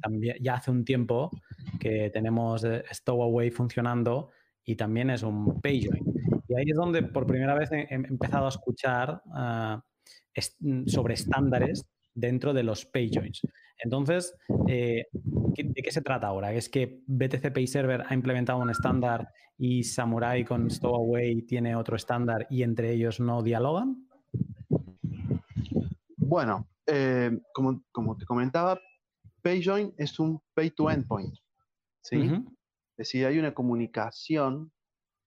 también ya hace un tiempo que tenemos Stowaway funcionando y también es un pay join. Y ahí es donde por primera vez he, empezado a escuchar uh, sobre estándares dentro de los pay joins. Entonces, eh, ¿de qué se trata ahora? ¿Es que BTC Pay Server ha implementado un estándar y Samurai con Stowaway tiene otro estándar y entre ellos no dialogan? Bueno, eh, como, te comentaba, PayJoin es un pay to endpoint. ¿sí? Es decir, hay una comunicación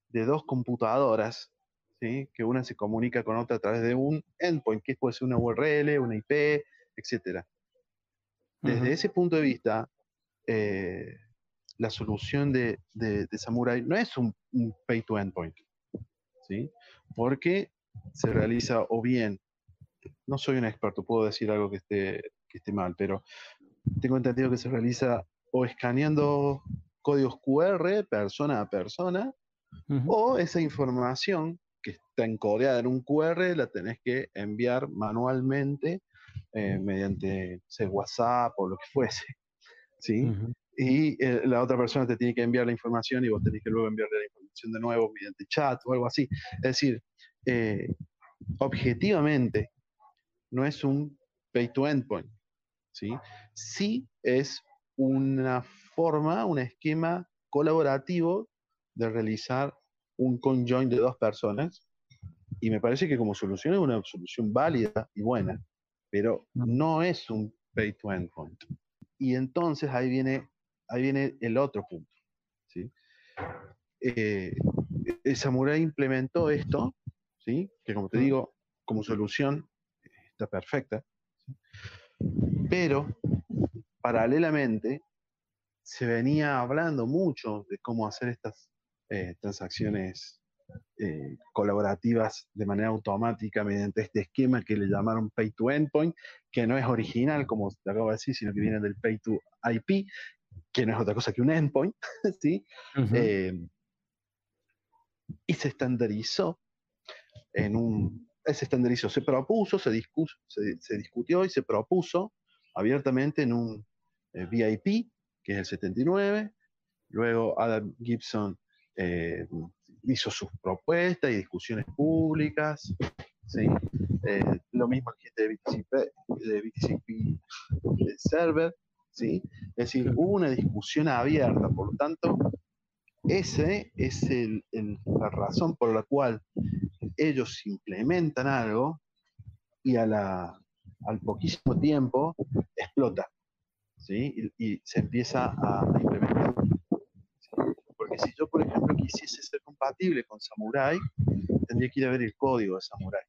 de dos computadoras, ¿sí? que una se comunica con otra a través de un endpoint, que puede ser una URL, una IP, etcétera. Desde ese punto de vista, eh, la solución de, Samurai no es un, pay to endpoint, ¿sí? Porque se realiza o bien, no soy un experto, puedo decir algo que esté, que esté mal, pero tengo entendido que se realiza o escaneando códigos QR persona a persona, o esa información que está encodeada en un QR la tenés que enviar manualmente eh, mediante WhatsApp o lo que fuese, ¿sí? Y eh, la otra persona te tiene que enviar la información y vos tenés que luego enviarle la información de nuevo mediante chat o algo así. Es decir, eh, objetivamente no es un pay to endpoint, ¿sí? Sí es una forma, un esquema colaborativo de realizar un conjoin de dos personas y me parece que como solución es una solución válida y buena pero no es un pay to endpoint. Y entonces ahí viene, ahí viene el otro punto. ¿sí? Eh, el Samurai implementó esto, ¿sí? que como te digo, como solución está perfecta, pero paralelamente se venía hablando mucho de cómo hacer estas eh, transacciones eh, colaborativas de manera automática mediante este esquema que le llamaron Pay to Endpoint, que no es original, como te acabo de decir, sino que viene del Pay to IP, que no es otra cosa que un endpoint, ¿sí? Eh, y se estandarizó en un... Se estandarizó, se propuso, se, se, discutió y se propuso abiertamente en un eh, VIP, que es el 79. Luego Adam Gibson hizo sus propuestas y discusiones públicas, ¿sí? Eh, lo mismo gente de BTCP, de BTCP Server, ¿sí? Es decir, hubo una discusión abierta, por lo tanto, ese es el, la razón por la cual ellos implementan algo y a la, al poquísimo tiempo explota, ¿sí? Y, y se empieza a implementar si yo, por ejemplo, quisiese ser compatible con Samurai, tendría que ir a ver el código de Samurai.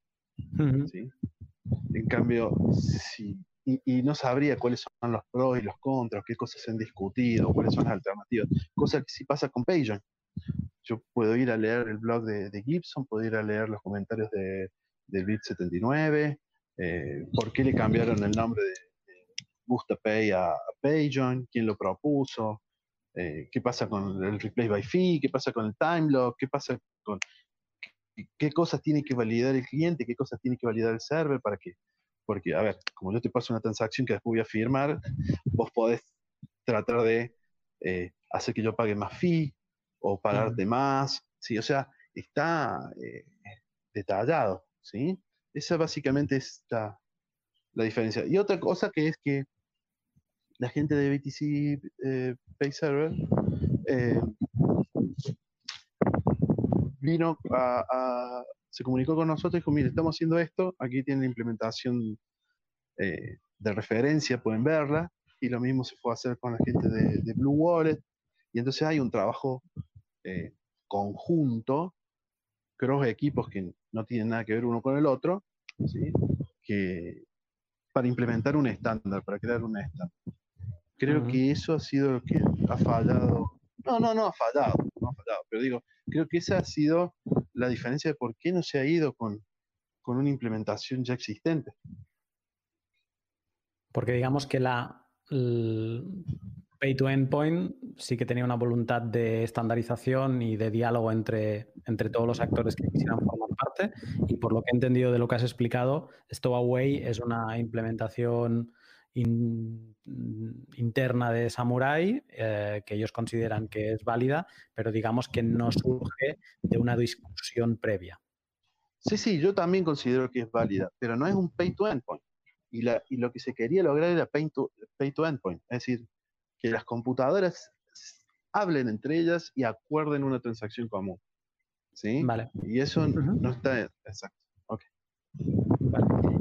En cambio, si, y, no sabría cuáles son los pros y los contras, qué cosas se han discutido, cuáles son las alternativas. Cosa que sí pasa con PayJoin. Yo puedo ir a leer el blog de, Gibson, puedo ir a leer los comentarios de, del Bit79, eh, por qué le cambiaron el nombre de, GustaPay a, a PayJoin, quién lo propuso, eh, qué pasa con el replay by fee, qué pasa con el time lock, qué pasa con qué cosas tiene que validar el cliente, qué cosas tiene que validar el server para que, porque, a ver, como yo te paso una transacción que después voy a firmar, vos podés tratar de eh, hacer que yo pague más fee o pagarte más, ¿sí? O sea, está eh, detallado, ¿sí? Esa básicamente es la, la diferencia. Y otra cosa que es que la gente de BTC eh, Pay Server eh, vino a, se comunicó con nosotros y dijo, mire, estamos haciendo esto, aquí tienen la implementación eh, de referencia, pueden verla, y lo mismo se fue a hacer con la gente de, Blue Wallet, y entonces hay un trabajo conjunto, cross equipos que no tienen nada que ver uno con el otro, que, para implementar un estándar, para crear un estándar. Creo que eso ha sido lo que ha fallado. No, no, no ha fallado, no ha fallado, pero digo, creo que esa ha sido la diferencia de por qué no se ha ido con, con una implementación ya existente. Porque digamos que la Pay to Endpoint sí que tenía una voluntad de estandarización y de diálogo entre, entre todos los actores que quisieran formar parte. Y por lo que he entendido de lo que has explicado, Stowaway es una implementación interna de Samurai, eh, que ellos consideran que es válida, pero digamos que no surge de una discusión previa. Sí, sí, yo también considero que es válida, pero no es un pay to endpoint. Y, la, y lo que se quería lograr era pay to, pay to endpoint, es decir, que las computadoras hablen entre ellas y acuerden una transacción común. ¿Sí? Vale. Y eso no está exacto. Ok.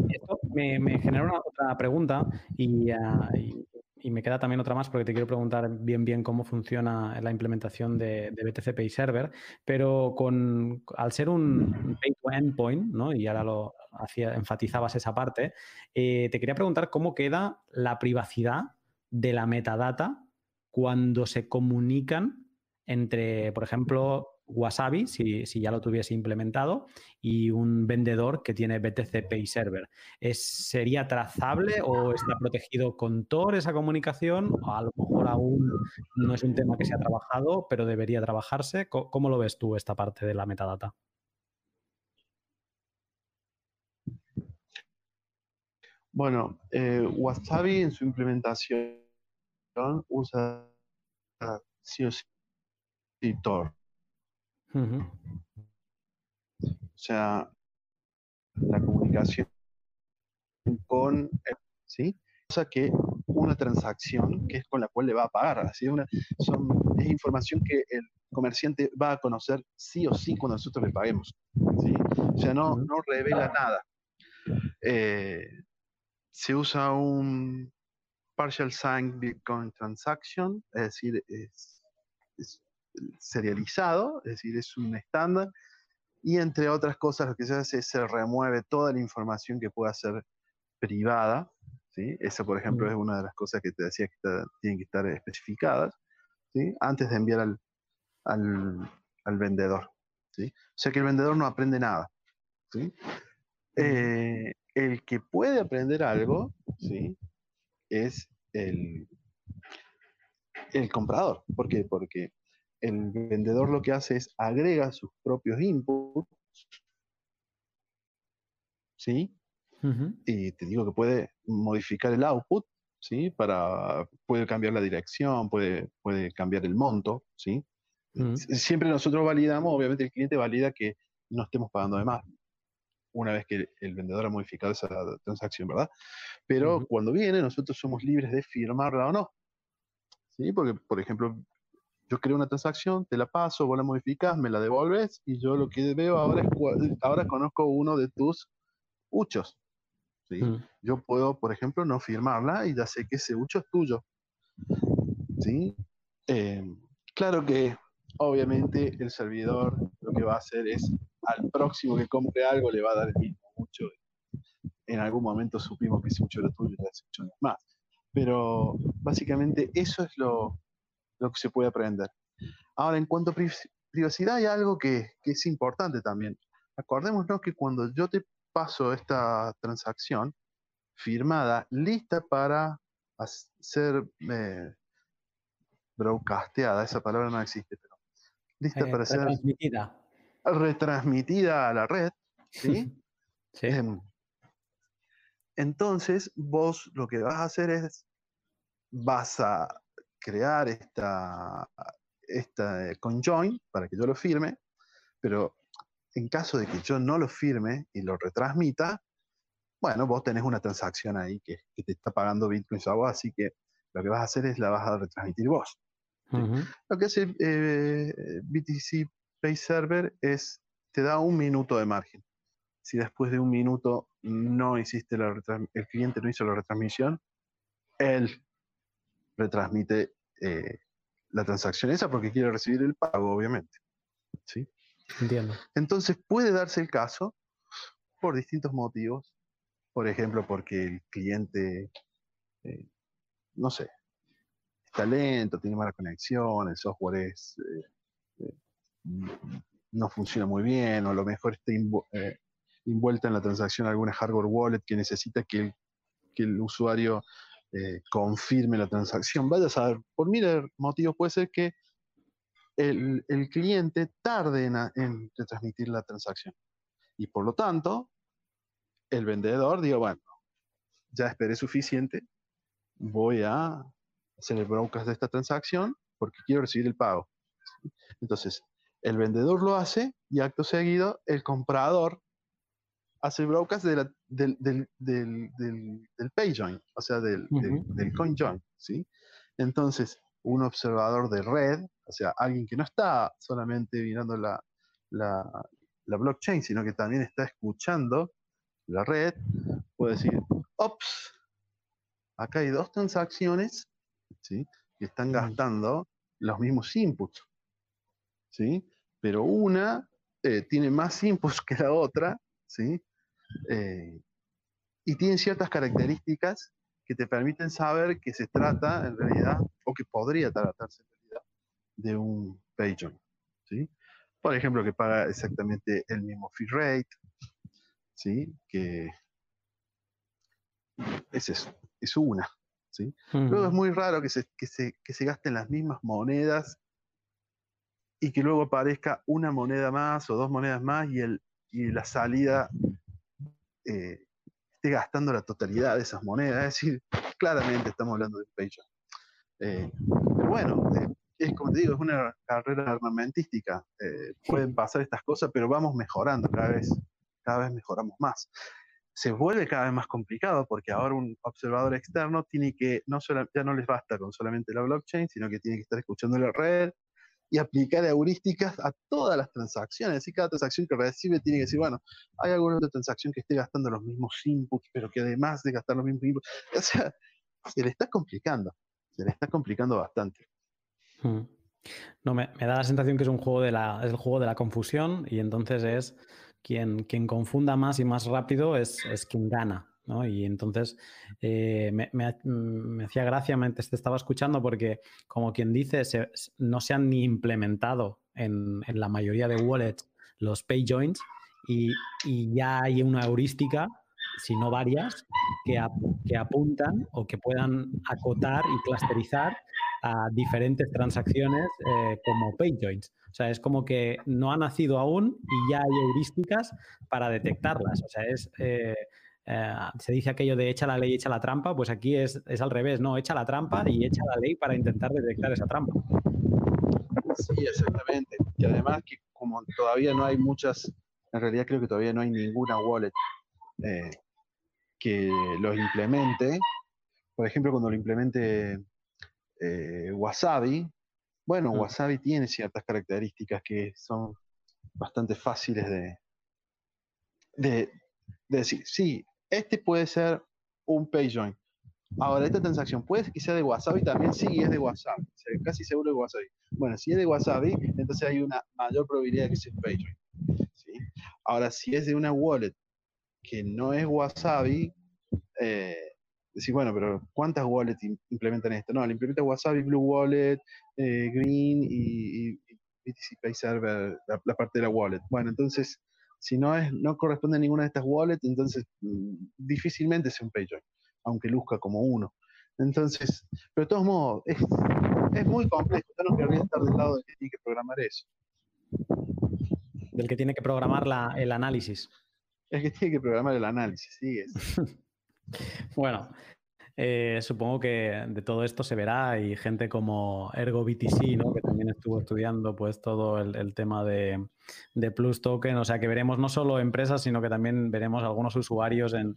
Esto me, genera una otra pregunta y, ah, y, me queda también otra más porque te quiero preguntar bien bien cómo funciona la implementación de, de BTC Pay Server, pero con, al ser un endpoint, ¿no? y ahora lo hacía, enfatizabas esa parte, eh, te quería preguntar cómo queda la privacidad de la metadata cuando se comunican entre, por ejemplo, Wasabi, si, ya lo tuviese implementado, y un vendedor que tiene BTC Pay Server. ¿Es, ¿Sería trazable o está protegido con Tor esa comunicación? O a lo mejor aún no es un tema que se ha trabajado, pero debería trabajarse. ¿Cómo, lo ves tú esta parte de la metadata? Bueno, eh, Wasabi en su implementación usa sí o Tor. O sea, la comunicación con, ¿sí? O sea que una transacción que es con la cual le va a pagar. Así una, es información que el comerciante va a conocer sí o sí cuando nosotros le paguemos. ¿sí? O sea, no, no revela nada. Eh, se usa un partial signed Bitcoin transaction, es decir, es serializado, es decir, es un estándar, y entre otras cosas lo que se hace es se remueve toda la información que pueda ser privada, ¿sí? Eso, por ejemplo, es una de las cosas que te decía que tienen que estar especificadas, ¿sí? Antes de enviar al, al, vendedor, ¿sí? O sea que el vendedor no aprende nada, ¿sí? Eh, el que puede aprender algo, ¿sí? Es el, el comprador. ¿Por qué? Porque el vendedor lo que hace es agrega sus propios inputs, ¿sí? Y te digo que puede modificar el output, ¿sí? Para, puede cambiar la dirección, puede, puede cambiar el monto, ¿sí? Siempre nosotros validamos, obviamente el cliente valida que no estemos pagando de más una vez que el vendedor ha modificado esa transacción, ¿verdad? Pero cuando viene, nosotros somos libres de firmarla o no. ¿Sí? Porque, por ejemplo, yo creo una transacción, te la paso, vos la modificas, me la devolves y yo lo que veo ahora es, ahora conozco uno de tus huchos. ¿sí? Mm. Yo puedo, por ejemplo, no firmarla y ya sé que ese hucho es tuyo. ¿sí? Em, claro que obviamente el servidor lo que va a hacer es al próximo que compre algo le va a dar el mismo hucho. En algún momento supimos que ese hucho era tuyo y ese hucho no es más. Pero básicamente eso es lo, lo que se puede aprender. Ahora, en cuanto a privacidad, hay algo que, es importante también. Acordémonos que cuando yo te paso esta transacción firmada, lista para ser eh, broadcasteada, esa palabra no existe, pero lista eh, para ser retransmitida. retransmitida a la red, ¿sí? sí. Em, entonces, vos lo que vas a hacer es, vas a crear esta, esta conjoin para que yo lo firme, pero en caso de que yo no lo firme y lo retransmita, bueno, vos tenés una transacción ahí que, te está pagando Bitcoin agua, así que Lo que vas a hacer es la vas a retransmitir vos. Lo que hace eh, BTC Pay Server es, te da un minuto de margen. Si después de un minuto no hiciste la el cliente no hizo la retransmisión, él retransmite eh, la transacción esa porque quiere recibir el pago, obviamente. ¿Sí? Entiendo. Entonces puede darse el caso por distintos motivos. Por ejemplo, porque el cliente, eh, no sé, está lento, tiene mala conexión, el software es, eh, no funciona muy bien, o a lo mejor está envuelta en la transacción alguna hardware wallet que necesita que el, que el usuario eh, confirme la transacción. Vaya a saber, por miles motivos puede ser que el, cliente tarde en, en, retransmitir la transacción. Y por lo tanto, el vendedor diga, bueno, ya esperé suficiente, voy a hacer el broadcast de esta transacción porque quiero recibir el pago. Entonces, el vendedor lo hace y acto seguido el comprador hace el broadcast del, del, del, del, pay join, o sea, del, coin join, ¿sí? Entonces, un observador de red, o sea, alguien que no está solamente mirando la, la, la blockchain, sino que también está escuchando la red, puede decir, ops, acá hay dos transacciones, ¿sí? Que están gastando los mismos inputs, ¿sí? Pero una eh, tiene más inputs que la otra, ¿sí? Eh, y tienen ciertas características que te permiten saber que se trata en realidad, o que podría tratarse en realidad, de un page ¿sí? Por ejemplo, que paga exactamente el mismo fee rate, ¿sí? Que es eso, es una. ¿sí? Luego es muy raro que se, que, se, que se gasten las mismas monedas y que luego aparezca una moneda más o dos monedas más y, el, y la salida eh, esté gastando la totalidad de esas monedas. Es decir, claramente estamos hablando de un eh, pero bueno, eh, es como te digo, es una carrera armamentística. pueden pasar estas cosas, pero vamos mejorando cada vez, cada vez mejoramos más. Se vuelve cada vez más complicado porque ahora un observador externo tiene que, no ya no les basta con solamente la blockchain, sino que tiene que estar escuchando la red, y aplicar heurísticas a todas las transacciones. Y cada transacción que recibe tiene que decir, bueno, hay alguna otra transacción que esté gastando los mismos inputs, pero que además de gastar los mismos inputs, o sea, se le está complicando, se le está complicando bastante. Hmm. No, me, da la sensación que es un juego de la, es el juego de la confusión y entonces es quien, quien confunda más y más rápido es, es quien gana. Y entonces eh, me, hacía gracia mientras te estaba escuchando porque, como quien dice, no se han ni implementado en, la mayoría de wallets los pay joins y, ya hay una heurística, si no varias, que, que apuntan o que puedan acotar y clusterizar a diferentes transacciones eh, como pay joins. O sea, es como que no ha nacido aún y ya hay heurísticas para detectarlas. O sea, es... Eh, eh, se dice aquello de echa la ley, echa la trampa, pues aquí es, al revés, ¿no? Echa la trampa y echa la ley para intentar detectar esa trampa. Sí, exactamente. Y además que como todavía no hay muchas, en realidad creo que todavía no hay ninguna wallet eh, que lo implemente. Por ejemplo, cuando lo implemente eh, Wasabi, bueno, mm. Wasabi tiene ciertas características que son bastante fáciles de, de, de decir, sí, este puede ser un pay join. Ahora, esta transacción puede ser que sea de Wasabi también, sí, es de Wasabi, casi seguro de Wasabi. Bueno, si es de Wasabi, entonces hay una mayor probabilidad de que sea un pay join. Ahora, si es de una wallet que no es Wasabi, eh, decir, bueno, pero ¿cuántas wallets implementan esto? No, le implementa Wasabi, Blue Wallet, eh, Green y, BTC Pay Server, la, parte de la wallet. Bueno, entonces si no, es, no corresponde a ninguna de estas wallets, entonces mm, difícilmente sea un PayJoin, aunque luzca como uno. Entonces, pero de todos modos, es, es muy complejo. Yo no querría estar del lado del que tiene que programar eso. Del que tiene que programar la, el análisis. El que tiene que programar el análisis, sí. Es. bueno, eh, supongo que de todo esto se verá y gente como Ergo BTC, ¿no? que también estuvo estudiando pues todo el, tema de, Plus Token, o sea que veremos no solo empresas, sino que también veremos algunos usuarios en,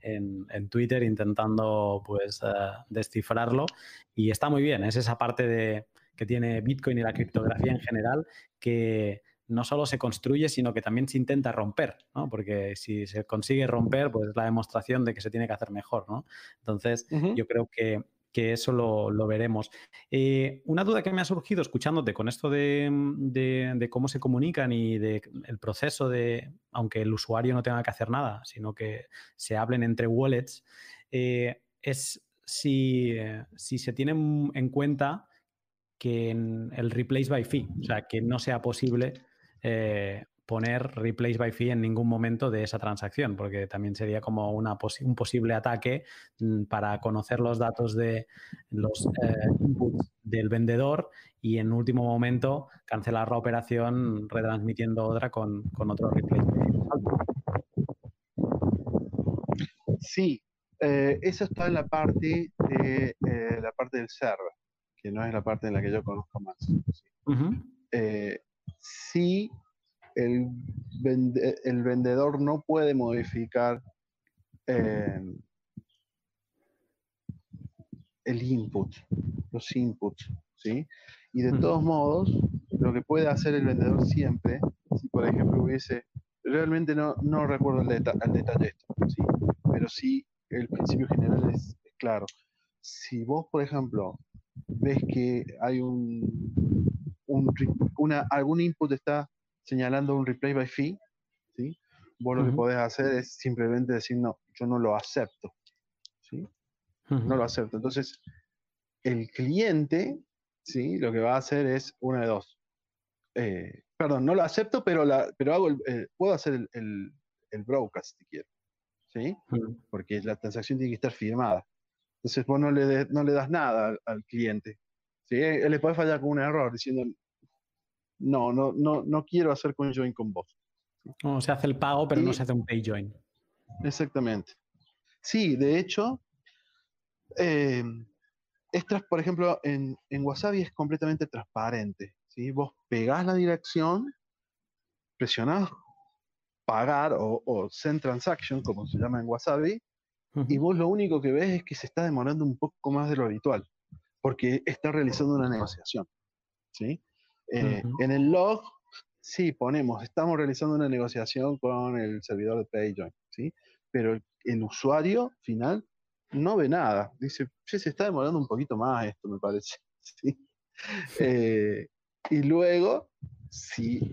en, Twitter intentando pues eh, descifrarlo y está muy bien, es esa parte de, que tiene Bitcoin y la criptografía en general que no solo se construye, sino que también se intenta romper, ¿no? Porque si se consigue romper, pues es la demostración de que se tiene que hacer mejor, ¿no? Entonces, yo creo que, eso lo, veremos. Eh, una duda que me ha surgido escuchándote con esto de, cómo se comunican y del proceso de, aunque el usuario no tenga que hacer nada, sino que se hablen entre wallets, eh, es si, si se tienen en cuenta que en el replace by fee, o sea, que no sea posible eh, poner replace by fee en ningún momento de esa transacción, porque también sería como una un posible ataque mm, para conocer los datos de los eh, inputs del vendedor y en último momento cancelar la operación retransmitiendo otra con, otro replace. Sí, eh, eso está en la parte de la parte del server, que no es la parte en la que yo conozco más si el, el vendedor no puede modificar eh, el input, los inputs, ¿sí? Y de todos modos, lo que puede hacer el vendedor siempre, si por ejemplo hubiese, realmente no, no recuerdo el, detalle esto, ¿sí? Pero sí, el principio general es claro. Si vos, por ejemplo, ves que hay un, una, algún input está señalando un replay by fee, ¿sí? vos lo que podés hacer es simplemente decir, no, yo no lo acepto. ¿sí? No lo acepto. Entonces, el cliente, ¿sí? lo que va a hacer es una de dos. Eh, perdón, no lo acepto, pero, la, pero hago puedo hacer el, el, broadcast si quiero. ¿sí? Porque la transacción tiene que estar firmada. Entonces vos no le, no le das nada al cliente. ¿Sí? Él le puede fallar con un error diciendo, no, no, no, no quiero hacer join con vos. No, se hace el pago, pero no se hace un pay join. Exactamente. Sí, de hecho, eh, por ejemplo, en, en, Wasabi es completamente transparente. ¿sí? Vos pegás la dirección, presionás pagar o, send transaction, como se llama en Wasabi, y vos lo único que ves es que se está demorando un poco más de lo habitual porque está realizando una negociación. ¿sí? Eh, en el log, sí, ponemos, estamos realizando una negociación con el servidor de PayJoin, ¿sí? pero el, usuario final no ve nada. Dice, se está demorando un poquito más esto, me parece. ¿sí? Eh, y luego, si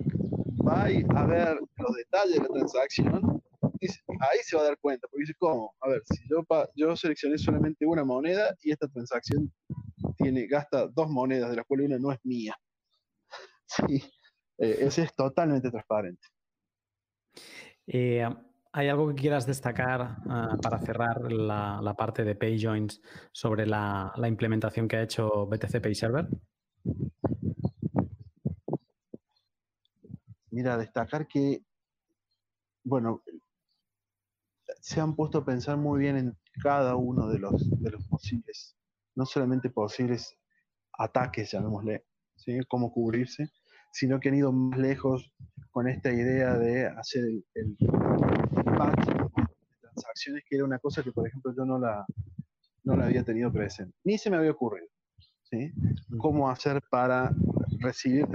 va a ver los detalles de la transacción, ahí se va a dar cuenta, porque dice, ¿cómo? A ver, si yo, yo seleccioné solamente una moneda y esta transacción tiene, gasta dos monedas, de las cuales una no es mía. Sí, eh, ese es totalmente transparente. Eh, ¿Hay algo que quieras destacar ah, para cerrar la, parte de PayJoins sobre la, la, implementación que ha hecho BTC Pay Server? Mira, destacar que, bueno, se han puesto a pensar muy bien en cada uno de los, de los posibles no solamente posibles ataques, llamémosle, ¿sí? cómo cubrirse, sino que han ido más lejos con esta idea de hacer el, patch de transacciones, que era una cosa que, por ejemplo, yo no la, no la había tenido presente, ni se me había ocurrido. ¿sí? Cómo hacer para recibir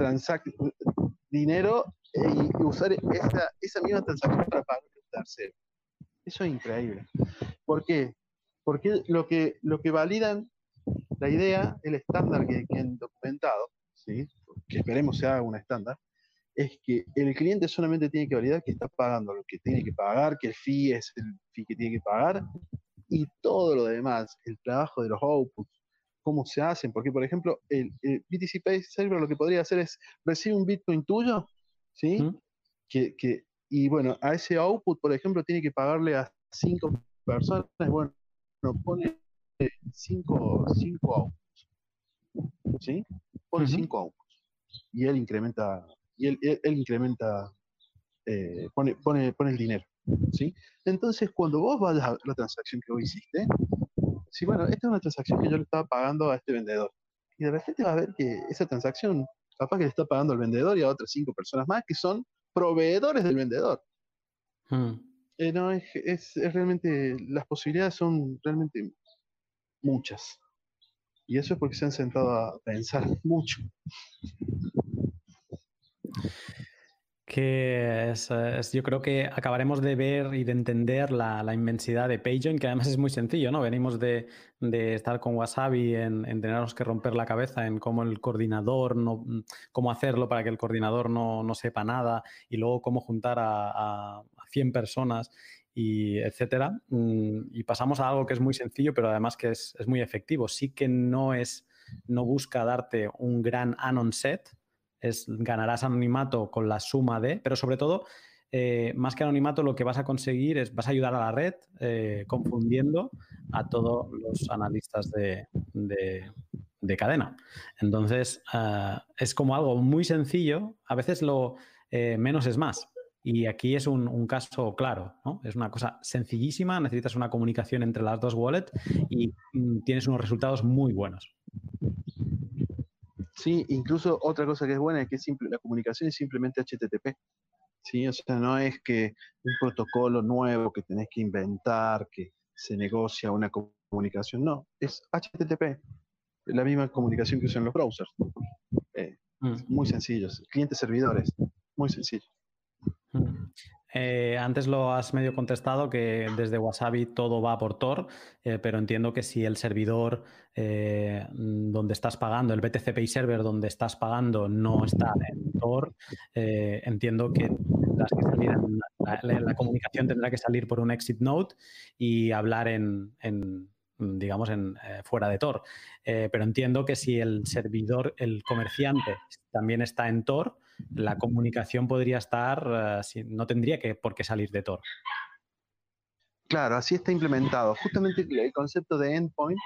dinero y usar esa, esa misma transacción para pagar un tercero. Eso es increíble. ¿Por qué? Porque lo que, lo que validan la idea, el estándar que, han documentado, ¿sí? que esperemos sea un estándar, es que el cliente solamente tiene que validar que está pagando lo que tiene que pagar, que el fee es el fee que tiene que pagar, y todo lo demás, el trabajo de los outputs, cómo se hacen, porque por ejemplo, el, BTC Pay Server lo que podría hacer es recibir un Bitcoin tuyo, ¿sí? que, que, y bueno, a ese output, por ejemplo, tiene que pagarle a cinco personas, bueno, pone cinco, cinco outputs. ¿Sí? Pone cinco outputs. Y él incrementa, y él, él, incrementa, eh, pone, pone, pone el dinero. ¿Sí? Entonces, cuando vos vayas a la transacción que vos hiciste, sí, bueno, esta es una transacción que yo le estaba pagando a este vendedor. Y de repente vas a ver que esa transacción, capaz que le está pagando al vendedor y a otras cinco personas más que son proveedores del vendedor. Hmm. Eh, no, es, es, realmente, las posibilidades son realmente muchas. Y eso es porque se han sentado a pensar mucho que yo creo que acabaremos de ver y de entender la, inmensidad de PageJoin, que además es muy sencillo, ¿no? Venimos de, estar con Wasabi en, en, tenernos que romper la cabeza en cómo el coordinador, no, cómo hacerlo para que el coordinador no, sepa nada y luego cómo juntar a, a 100 personas y etcétera. Mm, y pasamos a algo que es muy sencillo, pero además que es, es muy efectivo. Sí que no es, no busca darte un gran anon set, es ganarás anonimato con la suma de, pero sobre todo, eh, más que anonimato, lo que vas a conseguir es, vas a ayudar a la red eh, confundiendo a todos los analistas de, cadena. Entonces, eh, es como algo muy sencillo, a veces lo menos es más. Y aquí es un, un, caso claro, ¿no? Es una cosa sencillísima, necesitas una comunicación entre las dos wallets y mm, tienes unos resultados muy buenos. Sí, incluso otra cosa que es buena es que simple, la comunicación es simplemente HTTP. ¿sí? O sea, no es que un protocolo nuevo que tenés que inventar, que se negocia una comunicación, no, es HTTP, la misma comunicación que usan los browsers. Eh, mm. Muy sencillos, clientes servidores, muy sencillo. Eh, antes lo has medio contestado que desde Wasabi todo va por Tor, eh, pero entiendo que si el servidor eh, donde estás pagando, el BTC Pay Server donde estás pagando no está en Tor, entiendo que la, comunicación tendrá que salir por un exit node y hablar en, digamos, en, fuera de Tor. pero entiendo que si el servidor, el comerciante también está en Tor, la comunicación podría estar, eh, no tendría que, por qué salir de Tor. Claro, así está implementado. Justamente el concepto de endpoint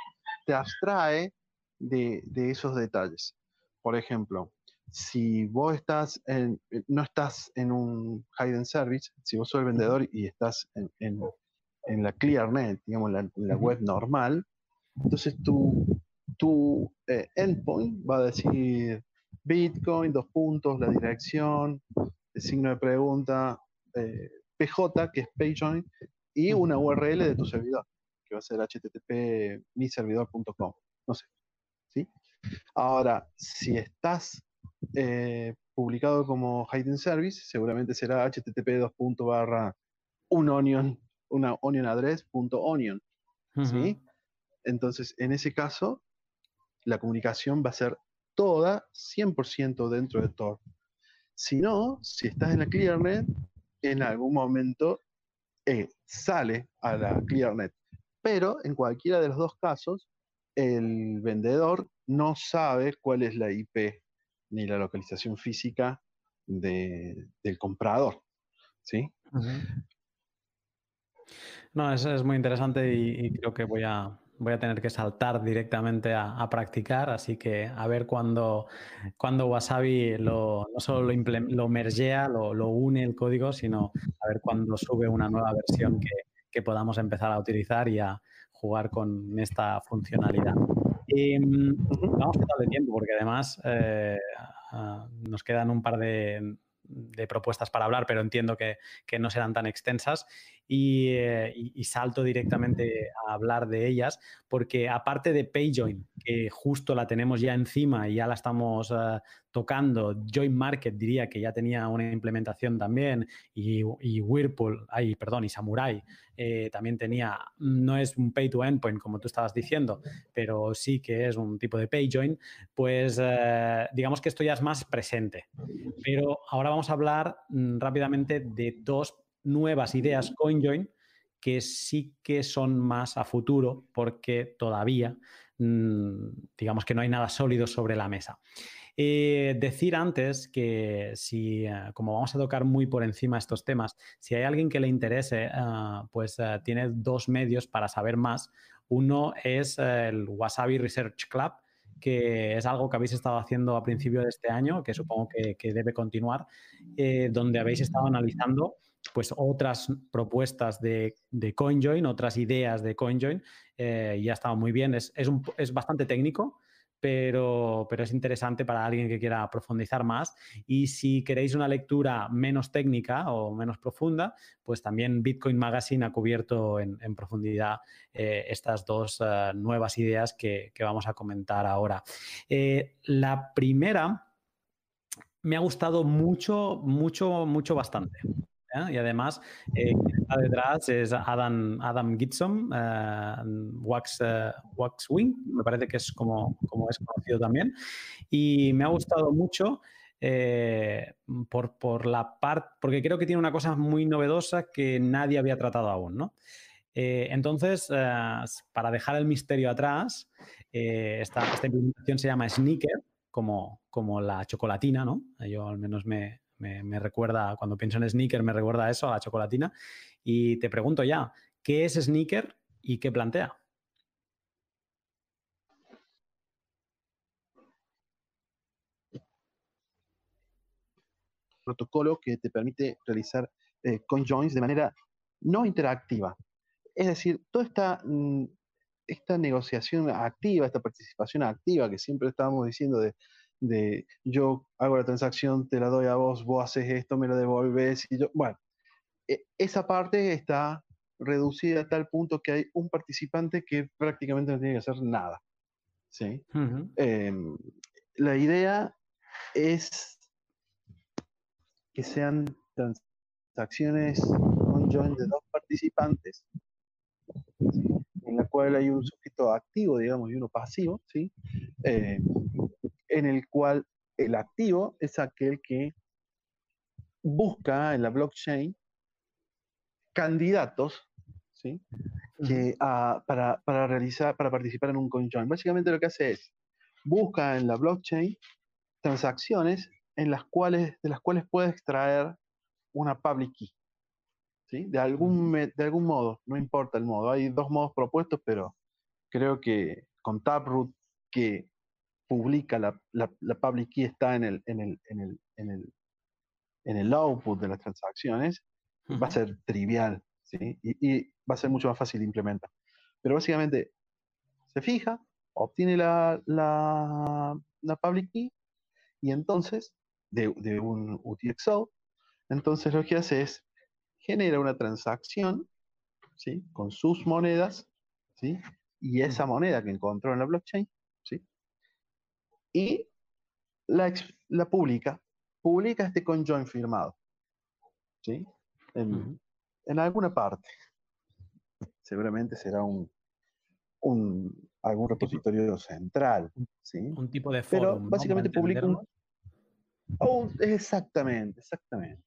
te abstrae de, esos detalles. Por ejemplo, si vos estás en, no estás en un hidden service, si vos sos el vendedor y estás en, la ClearNet, digamos, la, la web normal, entonces tu, tu eh, endpoint va a decir Bitcoin, dos puntos, la dirección, el signo de pregunta, eh, PJ, que es PageJoin, y una URL de tu servidor, que va a ser http miservidor.com. No sé. ¿sí? Ahora, si estás eh, publicado como hidden service, seguramente será http dos barra un onion, una onion address onion. ¿sí? Entonces, en ese caso, la comunicación va a ser toda 100% dentro de Tor. Si no, si estás en la ClearNet, en algún momento eh, sale a la ClearNet. Pero en cualquiera de los dos casos, el vendedor no sabe cuál es la IP ni la localización física del comprador. ¿Sí? No, eso es muy interesante y creo que voy a, voy a tener que saltar directamente a, practicar, así que a ver cuando, cuando Wasabi lo, no solo lo, lo mergea, lo, lo, une el código, sino a ver cuando sube una nueva versión que, que podamos empezar a utilizar y a jugar con esta funcionalidad. Y, mm, vamos a de tiempo, porque además eh, ah, nos quedan un par de, de propuestas para hablar, pero entiendo que, que no serán tan extensas. Eh, y, salto directamente a hablar de ellas, porque aparte de PayJoin, que justo la tenemos ya encima y ya la estamos eh, tocando, Join Market diría que ya tenía una implementación también, y, Whirlpool, ay, perdón, y Samurai eh, también tenía, no es un pay to endpoint como tú estabas diciendo, pero sí que es un tipo de PayJoin, pues digamos que esto ya es más presente. Pero ahora vamos a hablar mm, rápidamente de dos nuevas ideas CoinJoin que sí que son más a futuro porque todavía mm, digamos que no hay nada sólido sobre la mesa. Eh, decir antes que si, eh, como vamos a tocar muy por encima estos temas, si hay alguien que le interese, eh, pues tiene dos medios para saber más. Uno es el Wasabi Research Club, que es algo que habéis estado haciendo a principio de este año, que supongo que, que debe continuar, donde habéis estado analizando pues otras propuestas de, CoinJoin, otras ideas de CoinJoin, eh, ya estaba muy bien. Es, es, bastante técnico, pero, pero es interesante para alguien que quiera profundizar más. Y si queréis una lectura menos técnica o menos profunda, pues también Bitcoin Magazine ha cubierto en, profundidad eh, estas dos eh, nuevas ideas que, vamos a comentar ahora. Eh, la primera me ha gustado mucho, mucho, mucho, bastante. Y además, eh, quien está detrás es Adam, Adam eh, Wax, eh, Waxwing, me parece que es como, como es conocido también. Y me ha gustado mucho por, por, la parte, porque creo que tiene una cosa muy novedosa que nadie había tratado aún, ¿no? entonces, para dejar el misterio atrás, esta, esta implementación se llama Sneaker, como, como la chocolatina, ¿no? Yo al menos me, me, recuerda, cuando pienso en sneaker, me recuerda a eso, a la chocolatina. Y te pregunto ya, ¿qué es sneaker y qué plantea? protocolo que te permite realizar eh, conjoins de manera no interactiva. Es decir, toda esta, mm, esta negociación activa, esta participación activa que siempre estábamos diciendo de de yo hago la transacción, te la doy a vos, vos haces esto, me lo devolves y yo, bueno, e, esa parte está reducida a tal punto que hay un participante que prácticamente no tiene que hacer nada. ¿sí? Em, la idea es que sean transacciones conjoint de dos participantes, en la cual hay un sujeto activo, digamos, y uno pasivo, ¿sí? Eh, en el cual el activo es aquel que busca en la blockchain candidatos ¿sí? Ah, para, realizar, para participar en un conjoin. Básicamente lo que hace es busca en la blockchain transacciones en las cuales, de las cuales puede extraer una public key. ¿sí? De, algún, de algún modo, no importa el modo. Hay dos modos propuestos, pero creo que con Taproot, que publica la, la, public key está en el, en el, en el, en el, en el output de las transacciones, va a ser trivial, ¿sí? Y, va a ser mucho más fácil de implementar. Pero básicamente se fija, obtiene la, la, la public key y entonces, de, de un UTXO, entonces lo que hace es genera una transacción, ¿sí? Con sus monedas, ¿sí? Y esa moneda que encontró en la blockchain y la, la publica, publica este conjoin firmado, ¿sí? En, alguna parte. Seguramente será un, un algún repositorio central, ¿sí? Un tipo de Pero básicamente publica un... Oh, exactamente, exactamente.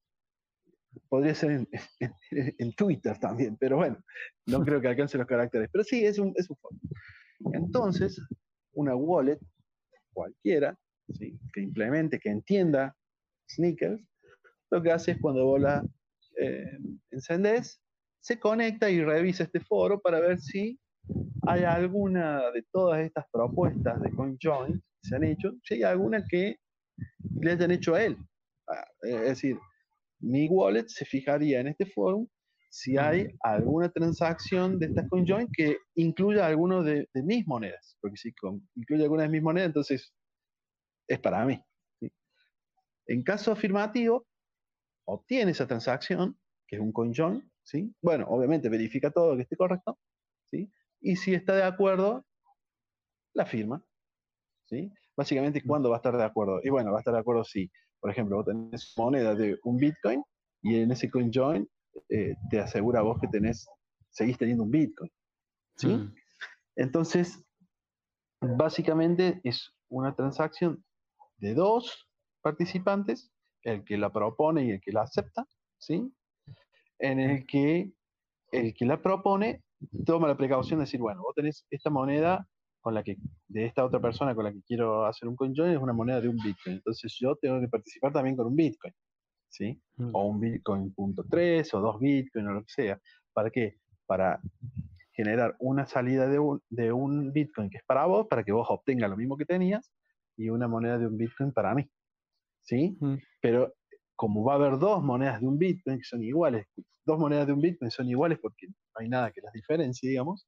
Podría ser en, Twitter también, pero bueno, no creo que alcance los caracteres. Pero sí, es un, es un Entonces, una wallet cualquiera, que implemente, que entienda sneakers, lo que hace es cuando vos la eh, encendés, se conecta y revisa este foro para ver si hay alguna de todas estas propuestas de CoinJoin que se han hecho, si hay alguna que le hayan hecho a él. Ah, es decir, mi wallet se fijaría en este foro si hay alguna transacción de estas CoinJoin que incluya alguno de, mis monedas. Porque si incluye alguna de mis monedas, entonces es para mí. En caso afirmativo, obtiene esa transacción, que es un CoinJoin, ¿sí? Bueno, obviamente verifica todo que esté correcto, ¿sí? Y si está de acuerdo, la firma, ¿sí? Básicamente, ¿cuándo va a estar de acuerdo? Y bueno, va a estar de acuerdo si, por ejemplo, vos tenés moneda de un Bitcoin y en ese CoinJoin eh, te asegura vos que tenés, seguís teniendo un Bitcoin. ¿sí? Mm. Entonces, básicamente es una transacción de dos participantes, el que la propone y el que la acepta, ¿sí? En el que el que la propone toma la precaución de decir, bueno, vos tenés esta moneda con la que, de esta otra persona con la que quiero hacer un conjoin, es una moneda de un Bitcoin. Entonces yo tengo que participar también con un Bitcoin. ¿Sí? Mm. O un Bitcoin punto tres, o dos Bitcoin, o lo que sea. ¿Para qué? Para generar una salida de un, de un Bitcoin que es para vos, para que vos obtengas lo mismo que tenías, y una moneda de un Bitcoin para mí. ¿Sí? Mm. Pero como va a haber dos monedas de un Bitcoin que son iguales, dos monedas de un Bitcoin son iguales porque no hay nada que las diferencie, digamos,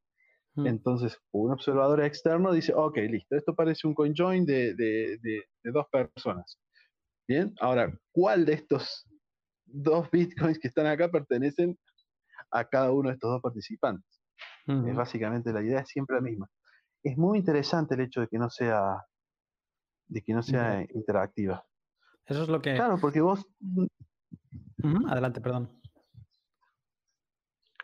Mm. Entonces, un observador externo dice, ok, listo, esto parece un conjoin de, de, dos personas. Bien, ahora, ¿cuál de estos dos bitcoins que están acá pertenecen a cada uno de estos dos participantes? Es básicamente la idea es siempre la misma. Es muy interesante el hecho de que no sea de que no sea interactiva. Eso es lo que. Claro, porque vos. Adelante, perdón.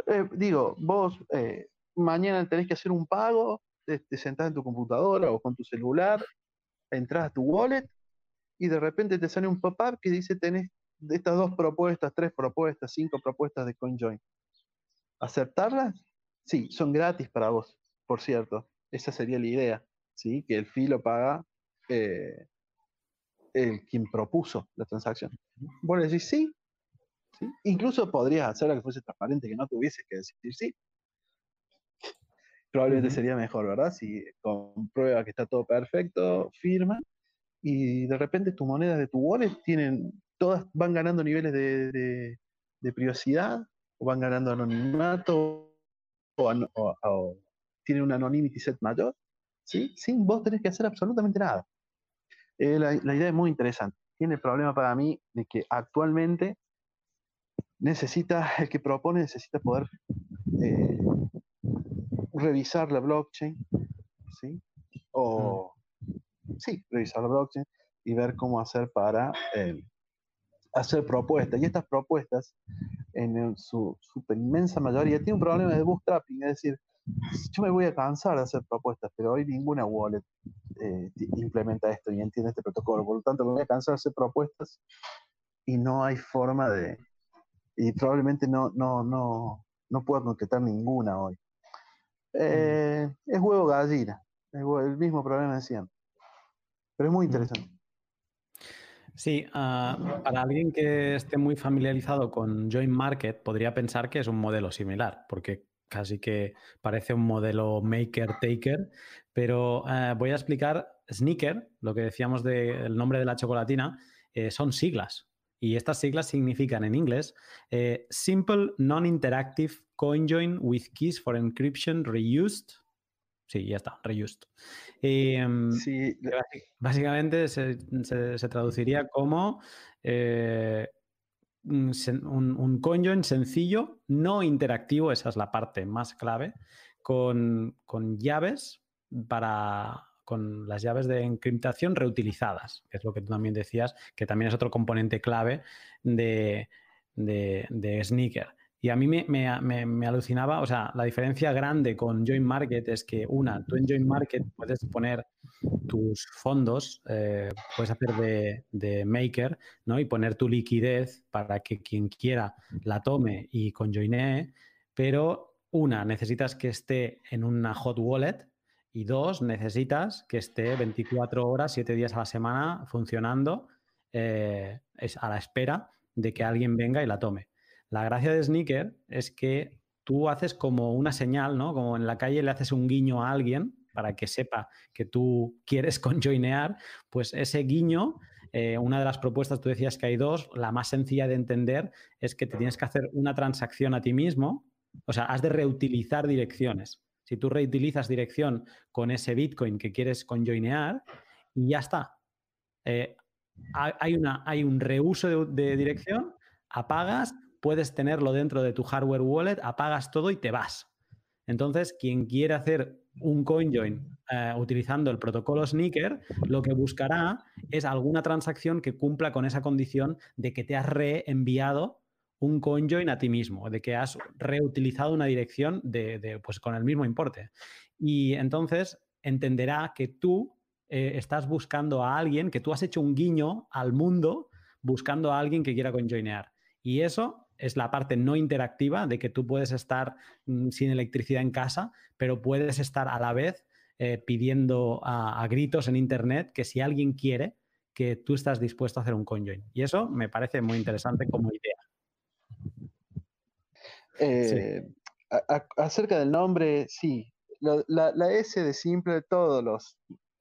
Eh, digo, vos eh, mañana tenés que hacer un pago, te, sentás en tu computadora o con tu celular, entras a tu wallet y de repente te sale un pop-up que dice tenés estas dos propuestas, tres propuestas, cinco propuestas de CoinJoin. ¿Aceptarlas? Sí, son gratis para vos, por cierto. Esa sería la idea, ¿sí? Que el fee lo paga eh, el quien propuso la transacción. Vos le decís sí, sí. Incluso podrías hacerla que fuese transparente, que no tuvieses que decir sí probablemente sería mejor, ¿verdad? Si comprueba que está todo perfecto, firma, y de repente tus monedas de tu wallet tienen, todas van ganando niveles de, privacidad, o van ganando anonimato, o, tienen un anonymity set mayor, ¿sí? Sin vos tenés que hacer absolutamente nada. Eh, la, idea es muy interesante. Tiene el problema para mí de que actualmente necesita, el que propone necesita poder eh, revisar la blockchain, ¿sí? O, sí, revisar la blockchain y ver cómo hacer para eh, hacer propuestas. Y estas propuestas, en su super inmensa mayoría, tienen un problema de bootstrapping, es decir, yo me voy a cansar de hacer propuestas, pero hoy ninguna wallet eh, implementa esto y entiende este protocolo. Por lo tanto, me voy a cansar de hacer propuestas y no hay forma de. Y probablemente no, no, no, no pueda concretar ninguna hoy. Eh, es huevo gallina, es el mismo problema de siempre. Pero es muy interesante. Sí, ah, para alguien que esté muy familiarizado con Join Market, podría pensar que es un modelo similar, porque casi que parece un modelo maker-taker, pero eh, voy a explicar Sneaker, lo que decíamos del nombre de la chocolatina, eh, son siglas. Y estas siglas significan en inglés Simple Non-Interactive CoinJoin with keys for encryption reused. Sí, ya está, reused. Em, sí. Básicamente se, traduciría como eh, un, un, CoinJoin sencillo, no interactivo, esa es la parte más clave, con, con llaves para con las llaves de encriptación reutilizadas, que es lo que tú también decías, que también es otro componente clave de, de, de Sneaker. Y a mí me, alucinaba, o sea, la diferencia grande con Join Market es que, una, tú en Join Market puedes poner tus fondos, eh, puedes hacer de, maker, ¿no? Y poner tu liquidez para que quien quiera la tome y conjoinee, pero una, necesitas que esté en una hot wallet y dos, necesitas que esté 24 horas, 7 días a la semana funcionando eh, es a la espera de que alguien venga y la tome. La gracia de Sneaker es que tú haces como una señal, ¿no? Como en la calle le haces un guiño a alguien para que sepa que tú quieres conjoinear, pues ese guiño, eh, una de las propuestas, tú decías que hay dos, la más sencilla de entender es que te tienes que hacer una transacción a ti mismo, o sea, has de reutilizar direcciones. Si tú reutilizas dirección con ese Bitcoin que quieres conjoinear, y ya está. Eh, hay, una, hay un reuso de dirección, apagas, puedes tenerlo dentro de tu hardware wallet, apagas todo y te vas. Entonces, quien quiere hacer un CoinJoin eh, utilizando el protocolo Sneaker, lo que buscará es alguna transacción que cumpla con esa condición de que te has reenviado un CoinJoin a ti mismo, de que has reutilizado una dirección de, pues, con el mismo importe. Y entonces entenderá que tú eh, estás buscando a alguien, que tú has hecho un guiño al mundo buscando a alguien que quiera conjoinear. Y eso es la parte no interactiva de que tú puedes estar mm, sin electricidad en casa, pero puedes estar a la vez eh, pidiendo a, gritos en Internet que si alguien quiere, que tú estás dispuesto a hacer un conjoin. Y eso me parece muy interesante como idea. Eh, acerca del nombre, sí. La, la, S de simple, todos los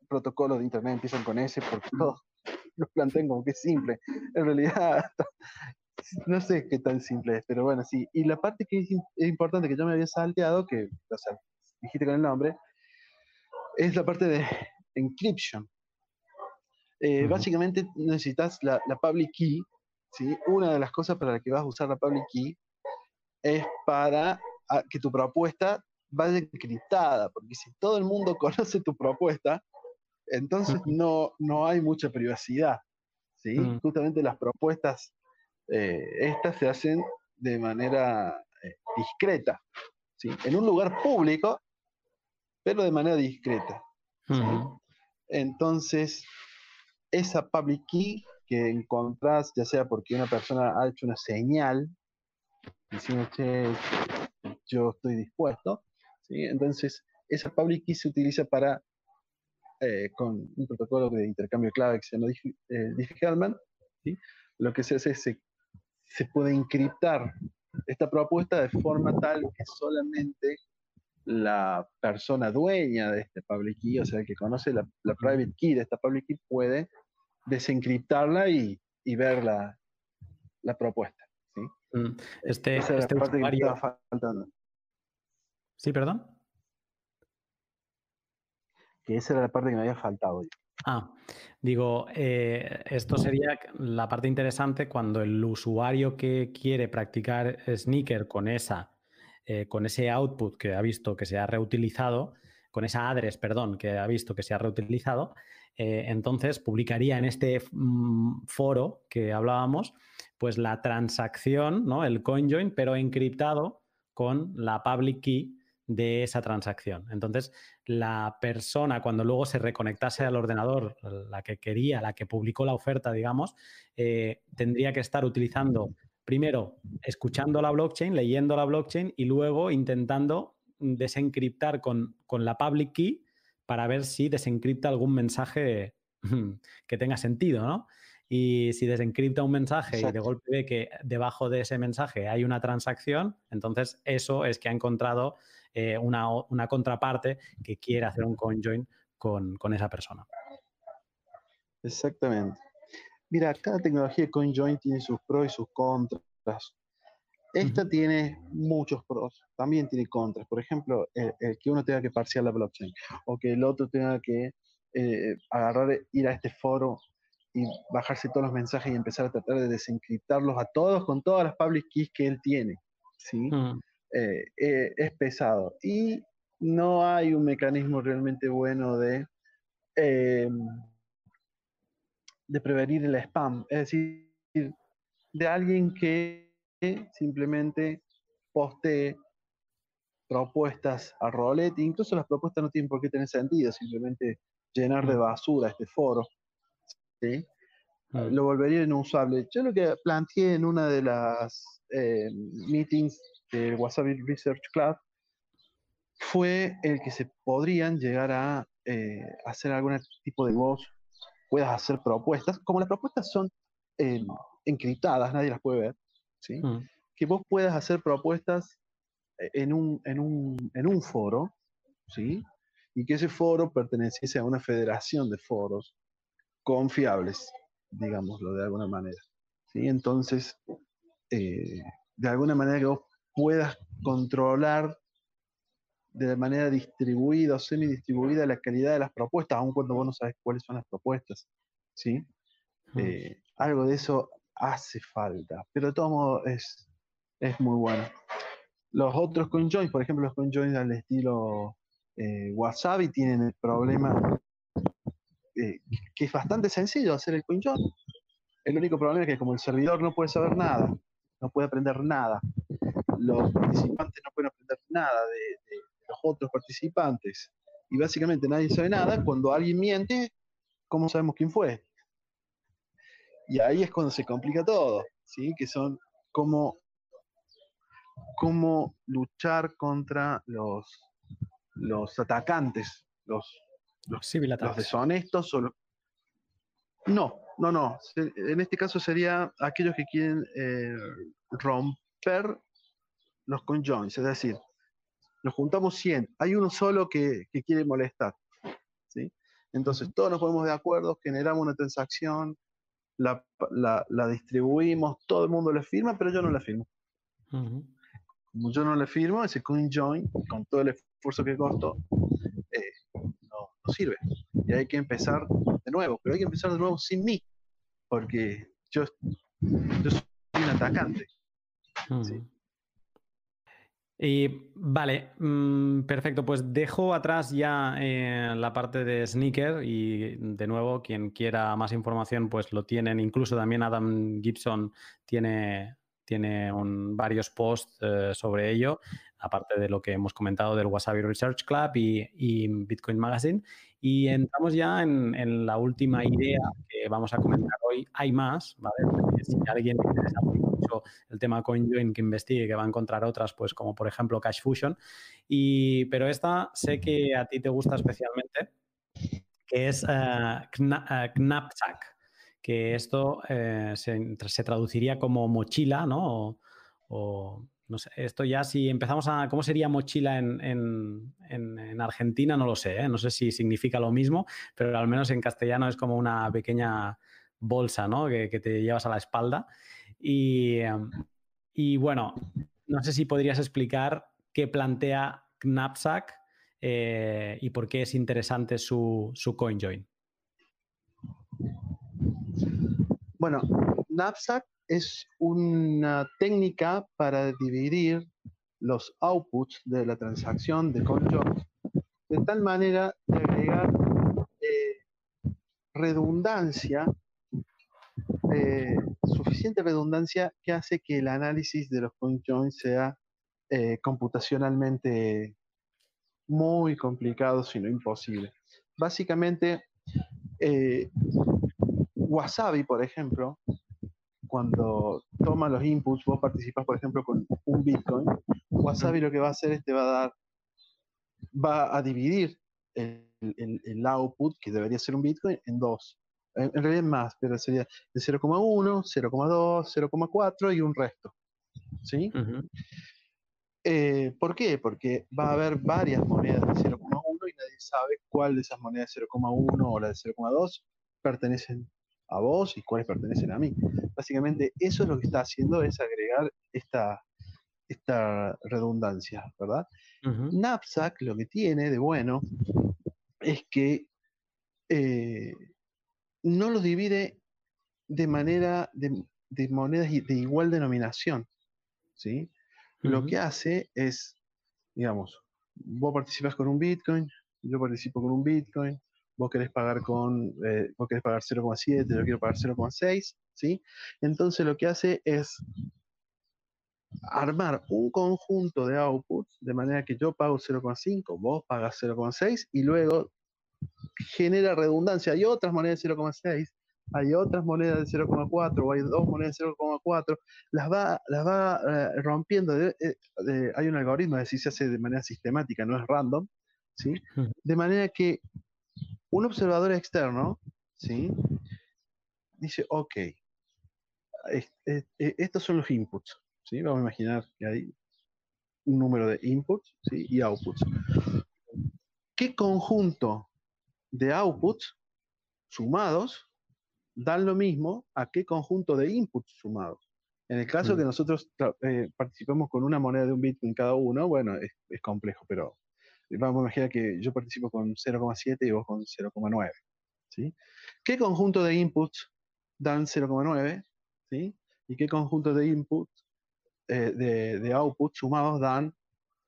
protocolos de Internet empiezan con S porque todos los plantean como que es simple. En realidad, no sé qué tan simple es, pero bueno, sí. Y la parte que es, importante que yo me había salteado, que, o sea, dijiste con el nombre, es la parte de encryption. Eh, básicamente necesitas la, public key, ¿sí? Una de las cosas para las que vas a usar la public key es para ah, que tu propuesta vaya encriptada, porque si todo el mundo conoce tu propuesta, entonces no, no hay mucha privacidad, ¿sí? Mm. Justamente las propuestas, eh, estas se hacen de manera eh, discreta, ¿sí? En un lugar público, pero de manera discreta. Entonces, esa public key que encontrás, ya sea porque una persona ha hecho una señal, diciendo, che, yo estoy dispuesto, ¿sí? entonces esa public key se utiliza para, eh, con un protocolo de intercambio de clave que se llama Diffie-Hellman, ¿sí? lo que se hace es se, se puede encriptar esta propuesta de forma tal que solamente la persona dueña de este public key, o sea, el que conoce la, private key de esta public key, puede desencriptarla y, ver la, propuesta. ¿sí? Mm, este, Esa este parte que estaba faltando. Sí, perdón. Que esa era la parte que me había faltado. Ah, digo, eh, esto sería la parte interesante cuando el usuario que quiere practicar sneaker con esa eh, con ese output que ha visto que se ha reutilizado, con esa address, perdón, que ha visto que se ha reutilizado, eh, entonces publicaría en este mm, foro que hablábamos, pues la transacción, ¿no? El CoinJoin, pero encriptado con la public key de esa transacción. Entonces, la persona, cuando luego se reconectase al ordenador, la que quería, la que publicó la oferta, digamos, eh, tendría que estar utilizando primero escuchando la blockchain, leyendo la blockchain y luego intentando desencriptar con, la public key para ver si desencripta algún mensaje que tenga sentido, ¿no? Y si desencripta un mensaje y de golpe ve que debajo de ese mensaje hay una transacción, entonces eso es que ha encontrado eh, una, contraparte que quiere hacer un conjoin con, con esa persona. Exactamente. Mira, cada tecnología de CoinJoin tiene sus pros y sus contras. Esta tiene muchos pros, también tiene contras. Por ejemplo, el, que uno tenga que parciar la blockchain o que el otro tenga que eh, agarrar, ir a este foro y bajarse todos los mensajes y empezar a tratar de desencriptarlos a todos con todas las public keys que él tiene. ¿sí? Eh, eh, es pesado. Y no hay un mecanismo realmente bueno de de prevenir el spam, es decir, de alguien que simplemente postee propuestas a roulette, incluso las propuestas no tienen por qué tener sentido, simplemente llenar de mm. basura este foro. ¿Sí? Mm. Lo volvería inusable. Yo lo que planteé en una de las eh, meetings del Wasabi Research Club fue el que se podrían llegar a eh, hacer algún tipo de voz puedas hacer propuestas, como las propuestas son eh, encriptadas, nadie las puede ver, ¿sí? Mm. que vos puedas hacer propuestas en un, en un, en un foro, ¿sí? y que ese foro perteneciese a una federación de foros confiables, digámoslo de alguna manera. ¿sí? Entonces, eh, de alguna manera que vos puedas controlar de manera distribuida o semi-distribuida la calidad de las propuestas, aun cuando vos no sabes cuáles son las propuestas. ¿sí? Eh, algo de eso hace falta, pero de todos modos es, es muy bueno. Los otros CoinJoins, por ejemplo, los CoinJoins al estilo eh, Wasabi tienen el problema eh, que es bastante sencillo hacer el CoinJoin. El único problema es que como el servidor no puede saber nada, no puede aprender nada, los participantes no pueden aprender nada de los otros participantes y básicamente nadie sabe nada, cuando alguien miente, ¿cómo sabemos quién fue? Y ahí es cuando se complica todo, ¿sí? Que son cómo, cómo luchar contra los, los atacantes, los, los, los deshonestos o No, no, no. En este caso sería aquellos que quieren eh, romper los conjoins, es decir, nos juntamos 100, hay uno solo que, quiere molestar. ¿sí? Entonces todos nos ponemos de acuerdo, generamos una transacción, la, distribuimos, todo el mundo le firma, pero yo no la firmo. Como yo no le firmo, ese coin join, con todo el esfuerzo que costó, no, sirve. Y hay que empezar de nuevo, pero hay que empezar de nuevo sin mí, porque yo, soy un atacante. Y vale, mm, perfecto. Pues dejo atrás ya eh, la parte de sneaker y de nuevo, quien quiera más información, pues lo tienen. Incluso también Adam Gibson tiene, tiene un, varios posts eh, sobre ello, aparte de lo que hemos comentado del Wasabi Research Club y, Bitcoin Magazine. Y entramos ya en, la última idea que vamos a comentar hoy. Hay más, ¿vale? si alguien le interesa mucho el tema CoinJoin que investigue, que va a encontrar otras, pues como por ejemplo Cash Fusion. Y, pero esta sé que a ti te gusta especialmente, que es uh, Knapsack que esto eh, se, traduciría como mochila, ¿no? O, esto ya si empezamos a... ¿Cómo sería mochila en, Argentina? No lo sé, ¿eh? no sé si significa lo mismo, pero al menos en castellano es como una pequeña bolsa, ¿no? Que, te llevas a la espalda. Y, bueno, no sé si podrías explicar qué plantea Knapsack eh, y por qué es interesante su, su CoinJoin. Bueno, Knapsack es una técnica para dividir los outputs de la transacción de CoinJoin de tal manera de agregar eh, redundancia, eh, suficiente redundancia que hace que el análisis de los CoinJoins sea eh, computacionalmente muy complicado, si no imposible. Básicamente, Wasabi, por ejemplo, cuando toma los inputs, vos participas, por ejemplo, con un Bitcoin, Wasabi lo que va a hacer es te va a dar, va a dividir el, output, que debería ser un Bitcoin, en dos. En, realidad más, pero sería de 0,1, 0,2, 0,4 y un resto. ¿Sí? Eh, ¿Por qué? Porque va a haber varias monedas de 0,1 y nadie sabe cuál de esas monedas de 0,1 o la de 0,2 pertenecen a vos y cuáles pertenecen a mí. Básicamente eso es lo que está haciendo, es agregar esta, esta redundancia, ¿verdad? Knapsack lo que tiene de bueno es que eh, no lo divide de manera de, monedas de igual denominación, ¿sí? Lo que hace es, digamos, vos participas con un Bitcoin, yo participo con un Bitcoin, vos querés pagar con, eh, vos querés pagar 0,7, yo quiero pagar 0,6, ¿sí? Entonces lo que hace es armar un conjunto de outputs de manera que yo pago 0,5, vos pagas 0,6 y luego genera redundancia. Hay otras monedas de 0,6, hay otras monedas de 0,4 o hay dos monedas de 0,4, las va, las va eh, rompiendo. Eh, hay un algoritmo, es decir, se hace de manera sistemática, no es random, ¿sí? De manera que un observador externo, ¿sí? Dice, ok, estos son los inputs, ¿sí? Vamos a imaginar que hay un número de inputs ¿sí? y outputs. ¿Qué conjunto de outputs sumados dan lo mismo a qué conjunto de inputs sumados? En el caso mm. que nosotros eh, participemos con una moneda de un Bitcoin cada uno, bueno, es complejo, pero vamos a imaginar que yo participo con 0,7 y vos con 0,9. ¿sí? ¿Qué conjunto de inputs dan 0,9? ¿Sí? ¿Y qué conjunto de inputs, eh, de, de outputs sumados dan,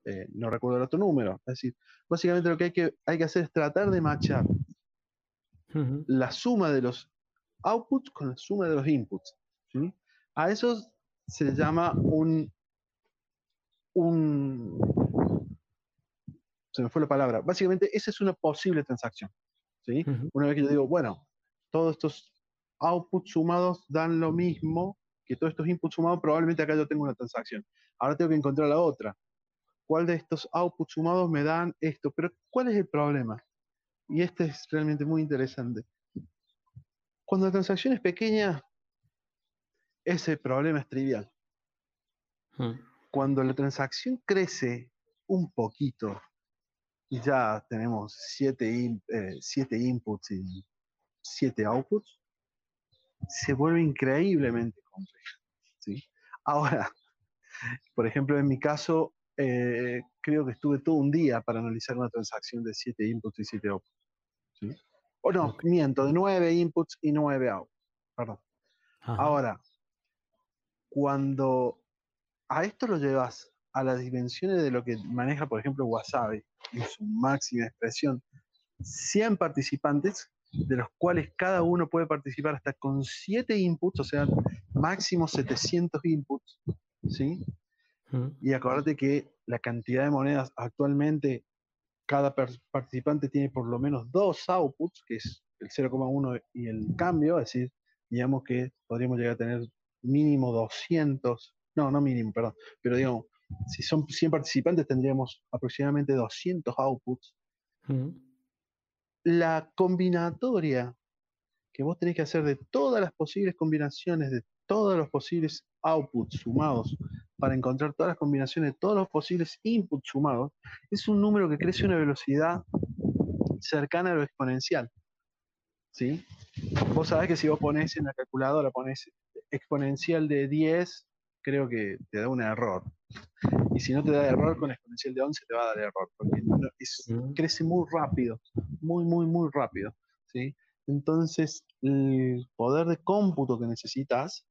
eh, no recuerdo el otro número? Es decir, básicamente lo que hay que, hay que hacer es tratar de machar la suma de los outputs con la suma de los inputs. ¿sí? A eso se le llama un, un, se me fue la palabra. Básicamente, esa es una posible transacción. ¿sí? Una vez que yo digo, bueno, todos estos outputs sumados dan lo mismo que todos estos inputs sumados, probablemente acá yo tengo una transacción. Ahora tengo que encontrar la otra. ¿Cuál de estos outputs sumados me dan esto? Pero ¿cuál es el problema? Y este es realmente muy interesante. Cuando la transacción es pequeña, ese problema es trivial. Cuando la transacción crece un poquito, y ya tenemos siete, eh, siete inputs y siete outputs, se vuelve increíblemente complejo. ¿sí? Ahora, por ejemplo, en mi caso, eh, creo que estuve todo un día para analizar una transacción de 7 inputs y 7 outputs. ¿sí? O no, miento, de 9 inputs y 9 outputs. Perdón. Ahora, cuando a esto lo llevas a las dimensiones de lo que maneja, por ejemplo, Wasabi, en su máxima expresión, 100 participantes, de los cuales cada uno puede participar hasta con 7 inputs, o sea, máximo 700 inputs, ¿sí? Y acuérdate que la cantidad de monedas actualmente, cada participante tiene por lo menos dos outputs, que es el 0,1 y el cambio, es decir, digamos que podríamos llegar a tener mínimo 200, no, no mínimo, perdón, pero digamos, si son 100 participantes tendríamos aproximadamente 200 outputs. La combinatoria que vos tenés que hacer de todas las posibles combinaciones, de todos los posibles outputs sumados para encontrar todas las combinaciones de todos los posibles inputs sumados, es un número que crece a una velocidad cercana a lo exponencial. ¿Sí? Vos sabés que si vos pones en la calculadora, pones exponencial de 10, creo que te da un error. Y si no te da error, con exponencial de 11 te va a dar error, porque crece muy rápido, muy, muy, muy rápido. ¿sí? Entonces, el poder de cómputo que necesitas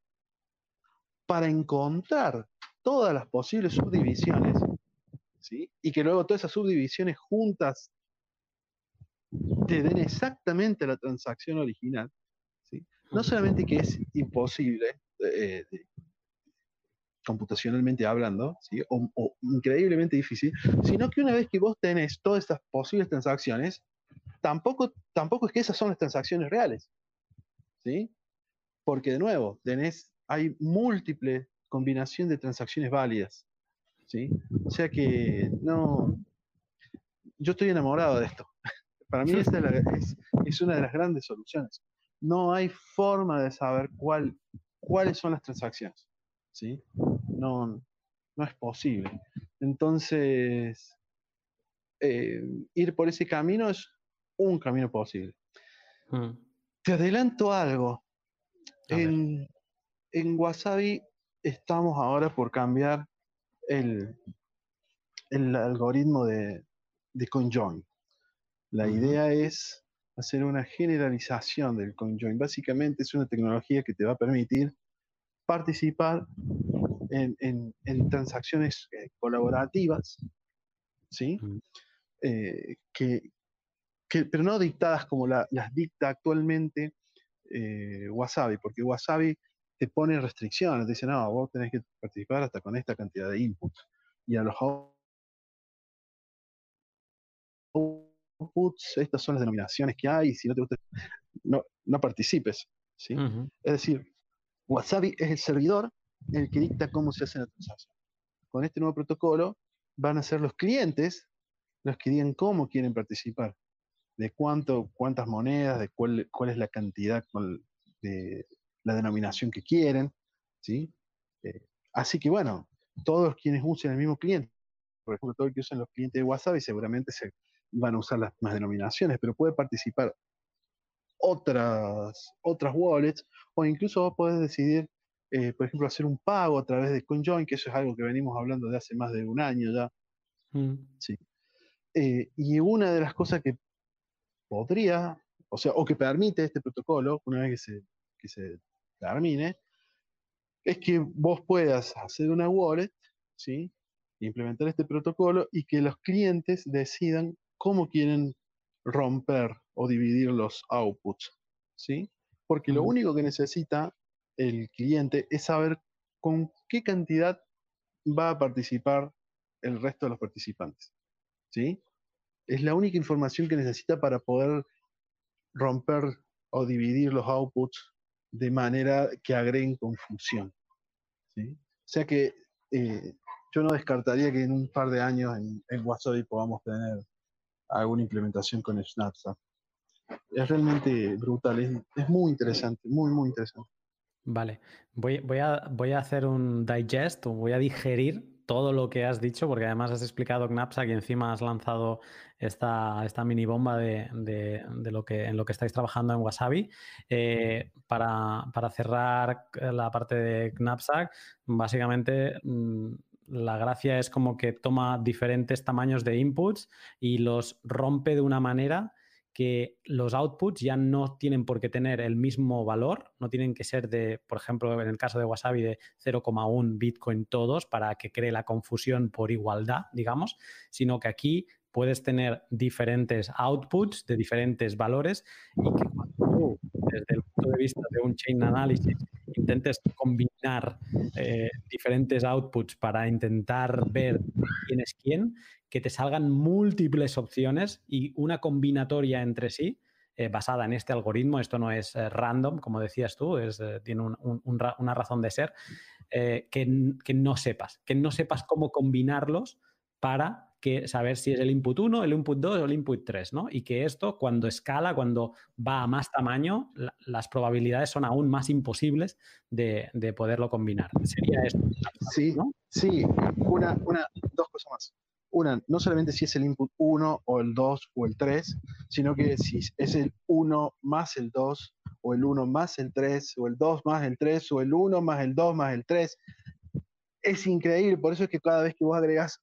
para encontrar todas las posibles subdivisiones, ¿sí? y que luego todas esas subdivisiones juntas te den exactamente la transacción original, ¿sí? no solamente que es imposible, eh, computacionalmente hablando, ¿sí? o, increíblemente difícil, sino que una vez que vos tenés todas estas posibles transacciones, tampoco, tampoco es que esas son las transacciones reales. ¿sí? Porque de nuevo, tenés hay múltiples combinaciones de transacciones válidas. ¿sí? O sea que no. Yo estoy enamorado de esto. Para mí esta es, una de las grandes soluciones. No hay forma de saber cuál, cuáles son las transacciones. ¿Sí? No, no es posible. Entonces, eh, ir por ese camino es un camino posible. Mm. Te adelanto algo. En, en Wasabi estamos ahora por cambiar el, el algoritmo de, de conjoin. La idea es hacer una generalización del conjoin. Básicamente es una tecnología que te va a permitir participar en, en, transacciones eh, colaborativas, ¿sí? Eh, que, que, pero no dictadas como las dicta actualmente eh, Wasabi, porque Wasabi te pone restricciones, te dice, no, vos tenés que participar hasta con esta cantidad de inputs. Y a los outputs, estas son las denominaciones que hay, si no te gusta, no, no participes. ¿sí? Es decir, Wasabi es el servidor el que dicta cómo se hace la transacción. Con este nuevo protocolo van a ser los clientes los que digan cómo quieren participar, de cuánto, cuántas monedas, de cuál, cuál es la cantidad de, la denominación que quieren, ¿sí? Eh, así que bueno, todos quienes usen el mismo cliente, por ejemplo, todos los que usan los clientes de y seguramente se van a usar las mismas denominaciones, pero puede participar otras, otras wallets o incluso vos podés decidir, eh, por ejemplo, hacer un pago a través de CoinJoin, que eso es algo que venimos hablando de hace más de un año ya. Mm. Sí. Eh, y una de las cosas que podría, o sea, o que permite este protocolo, una vez que se, que se termine, es que vos puedas hacer una wallet, ¿sí? implementar este protocolo y que los clientes decidan cómo quieren romper o dividir los outputs, ¿sí? Porque lo único que necesita el cliente es saber con qué cantidad va a participar el resto de los participantes, ¿sí? Es la única información que necesita para poder romper o dividir los outputs de manera que agreguen confusión. ¿sí? O sea que eh, yo no descartaría que en un par de años en, en WhatsApp podamos tener alguna implementación con Snapchat. Es realmente brutal, es, muy interesante, muy, muy interesante. Vale, voy, voy, a, voy a hacer un digest, voy a digerir todo lo que has dicho, porque además has explicado Knapsack y encima has lanzado esta, esta mini bomba de, lo que, en lo que estáis trabajando en Wasabi. Eh, para, cerrar la parte de Knapsack, básicamente mm, la gracia es como que toma diferentes tamaños de inputs y los rompe de una manera que los outputs ya no tienen por qué tener el mismo valor, no tienen que ser de, por ejemplo, en el caso de Wasabi, de 0,1 Bitcoin todos para que cree la confusión por igualdad, digamos, sino que aquí puedes tener diferentes outputs de diferentes valores y que cuando tú, desde el punto de vista de un chain analysis, intentes combinar eh, diferentes outputs para intentar ver quién es quién, que te salgan múltiples opciones y una combinatoria entre sí eh, basada en este algoritmo. Esto no es eh, random, como decías tú, es, tiene una razón de ser, que, que no sepas, que no sepas cómo combinarlos para que saber si es el input 1, el input 2 o el input 3, ¿no? Y que esto, cuando escala, cuando va a más tamaño, las probabilidades son aún más imposibles de, poderlo combinar. Sería esto. Sí, sí, una, una, dos cosas más. Una, no solamente si es el input 1 o el 2 o el 3, sino que si es el 1 más el 2 o el 1 más el 3 o el 2 más el 3 o el 1 más el 2 más el 3. Es increíble, por eso es que cada vez que vos agregas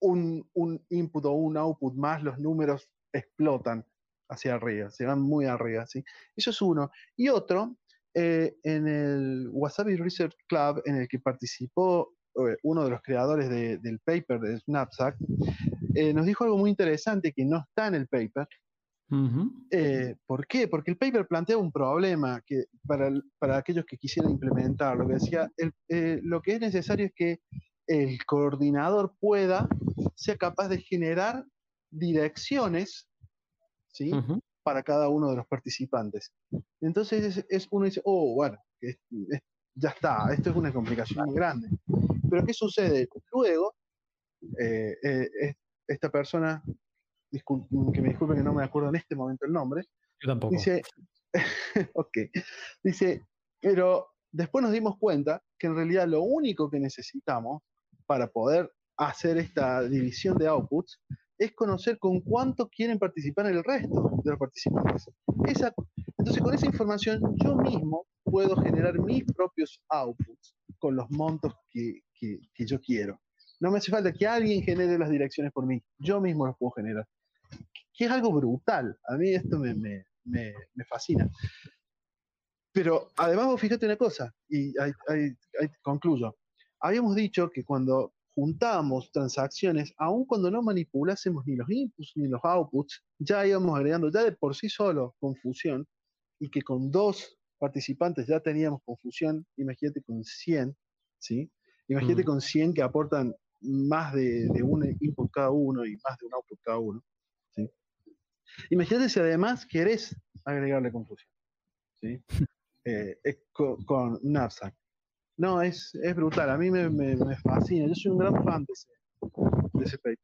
un, input o un output más, los números explotan hacia arriba, se van muy arriba. ¿sí? Eso es uno. Y otro, eh, en el Wasabi Research Club, en el que participó uno de los creadores del paper de Snapsack, eh, nos dijo algo muy interesante que no está en el paper. ¿Por qué? Porque el paper plantea un problema que para, aquellos que quisieran implementarlo, que decía, lo que es necesario es que el coordinador pueda, sea capaz de generar direcciones ¿sí? para cada uno de los participantes. Entonces es, uno dice, oh, bueno, ya está, esto es una complicación muy grande. Pero ¿qué sucede? Luego, eh, eh, esta persona, que me disculpe que no me acuerdo en este momento el nombre, Yo tampoco. Dice, ok, dice, pero después nos dimos cuenta que en realidad lo único que necesitamos para poder hacer esta división de outputs es conocer con cuánto quieren participar el resto de los participantes. entonces, con esa información, yo mismo puedo generar mis propios outputs con los montos que, yo quiero. No me hace falta que alguien genere las direcciones por mí, yo mismo los puedo generar. Que es algo brutal. A mí esto me, me, fascina. Pero además, fíjate una cosa, y concluyo habíamos dicho que cuando juntamos transacciones, aun cuando no manipulásemos ni los inputs ni los outputs, ya íbamos agregando ya de por sí solo confusión y que con dos participantes ya teníamos confusión, imagínate con 100, ¿sí? Imagínate mm. con 100 que aportan más de, un input cada uno y más de un output cada uno, ¿sí? Imagínate si además querés agregarle confusión, ¿sí? Eh, con, con no, es, es brutal. A mí me, me, fascina. Yo soy un gran fan de ese, de ese paper.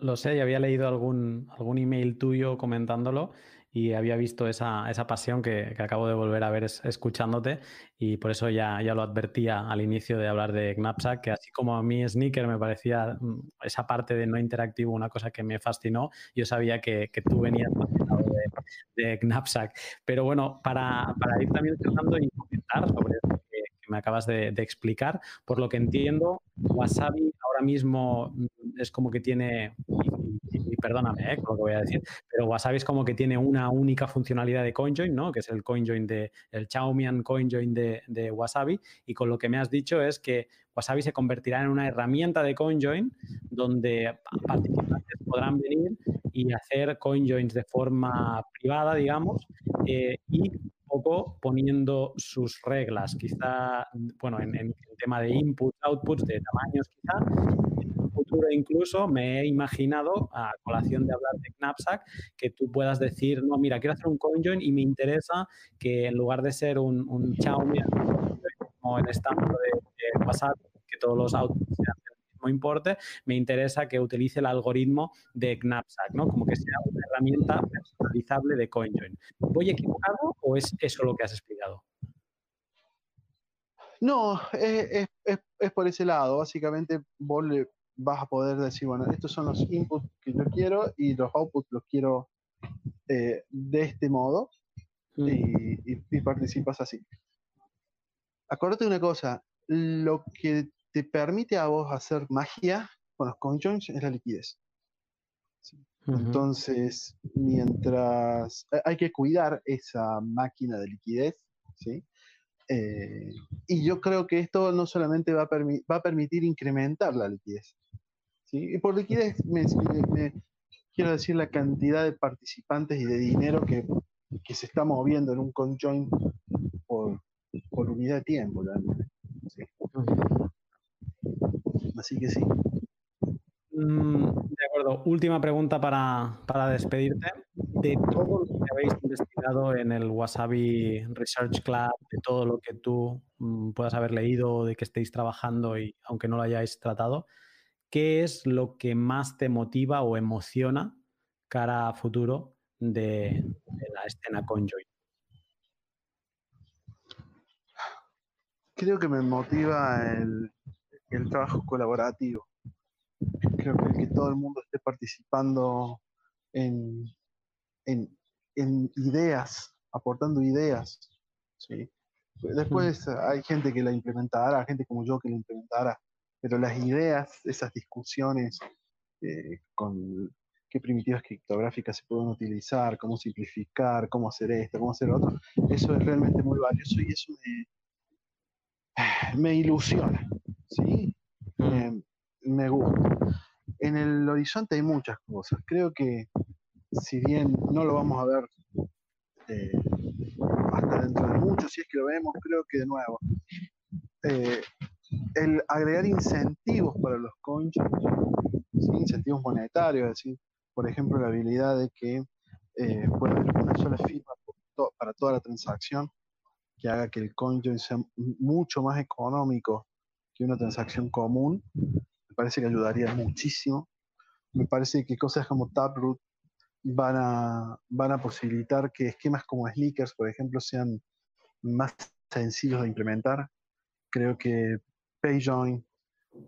Lo, sé, y había leído algún, algún email tuyo comentándolo y había visto esa, esa pasión que, que, acabo de volver a ver escuchándote y por eso ya, ya lo advertía al inicio de hablar de Knapsack, que así como a mí Sneaker me parecía mm, esa parte de no interactivo una cosa que me fascinó, yo sabía que, que tú venías de, de Knapsack. Pero bueno, para, para ir también tratando y comentar sobre me acabas de, explicar. Por lo que entiendo, Wasabi ahora mismo mm, es como que tiene, y, perdóname eh, lo que voy a decir, pero Wasabi es como que tiene una única funcionalidad de CoinJoin, ¿no? que es el CoinJoin de, el Chaumian CoinJoin de, Wasabi. Y con lo que me has dicho es que Wasabi se convertirá en una herramienta de CoinJoin donde participantes podrán venir y hacer CoinJoins de forma privada, digamos, eh, y poco poniendo sus reglas, quizá, bueno, en, el tema de inputs, outputs, de tamaños quizá. Futuro incluso me he imaginado, a colación de hablar de Knapsack, que tú puedas decir, no, mira, quiero hacer un CoinJoin y me interesa que en lugar de ser un, un Xiaomi, como el estándar de, que todos los outputs sean importe, me interesa que utilice el algoritmo de Knapsack, ¿no? Como que sea una herramienta personalizable de CoinJoin. ¿Voy equivocado o es eso lo que has explicado? No, es, por ese lado. Básicamente vos le vas a poder decir, bueno, estos son los inputs que yo quiero y los outputs los quiero eh, de este modo mm. y, y participas así. Acuérdate de una cosa, lo que te permite a vos hacer magia con los conjoins es la liquidez. Entonces, mientras hay que cuidar esa máquina de liquidez, ¿sí? Eh, y yo creo que esto no solamente va a, va a permitir incrementar la liquidez. ¿sí? Y por liquidez me, quiero decir la cantidad de participantes y de dinero que, que se está moviendo en un conjoin por, por unidad de tiempo. Así que sí. Mm, acuerdo. Última pregunta para, para, despedirte. De todo lo que habéis investigado en el Wasabi Research Club, de todo lo que tú mm, puedas haber leído, de que estéis trabajando y aunque no lo hayáis tratado, ¿qué es lo que más te motiva o emociona cara a futuro de, la escena Conjoy? Creo que me motiva el, el trabajo colaborativo creo que, que todo el mundo esté participando en, ideas, aportando ideas. ¿sí? Después hay gente que la implementará, gente como yo que la implementará, pero las ideas, esas discusiones eh, con qué primitivas criptográficas se pueden utilizar, cómo simplificar, cómo hacer esto, cómo hacer otro, eso es realmente muy valioso y eso me, me ilusiona. ¿sí? me gusta. En el horizonte hay muchas cosas. Creo que si bien no lo vamos a ver eh, hasta dentro de mucho, si es que lo vemos, creo que de nuevo, eh, el agregar incentivos para los coins, incentivos monetarios, es decir, por ejemplo, la habilidad de que eh, pueda haber una sola firma para toda la transacción, que haga que el coin sea mucho más económico que una transacción común, me parece que ayudaría muchísimo. Me parece que cosas como Taproot van a, van a posibilitar que esquemas como Slickers, por ejemplo, sean más sencillos de implementar. Creo que PayJoin,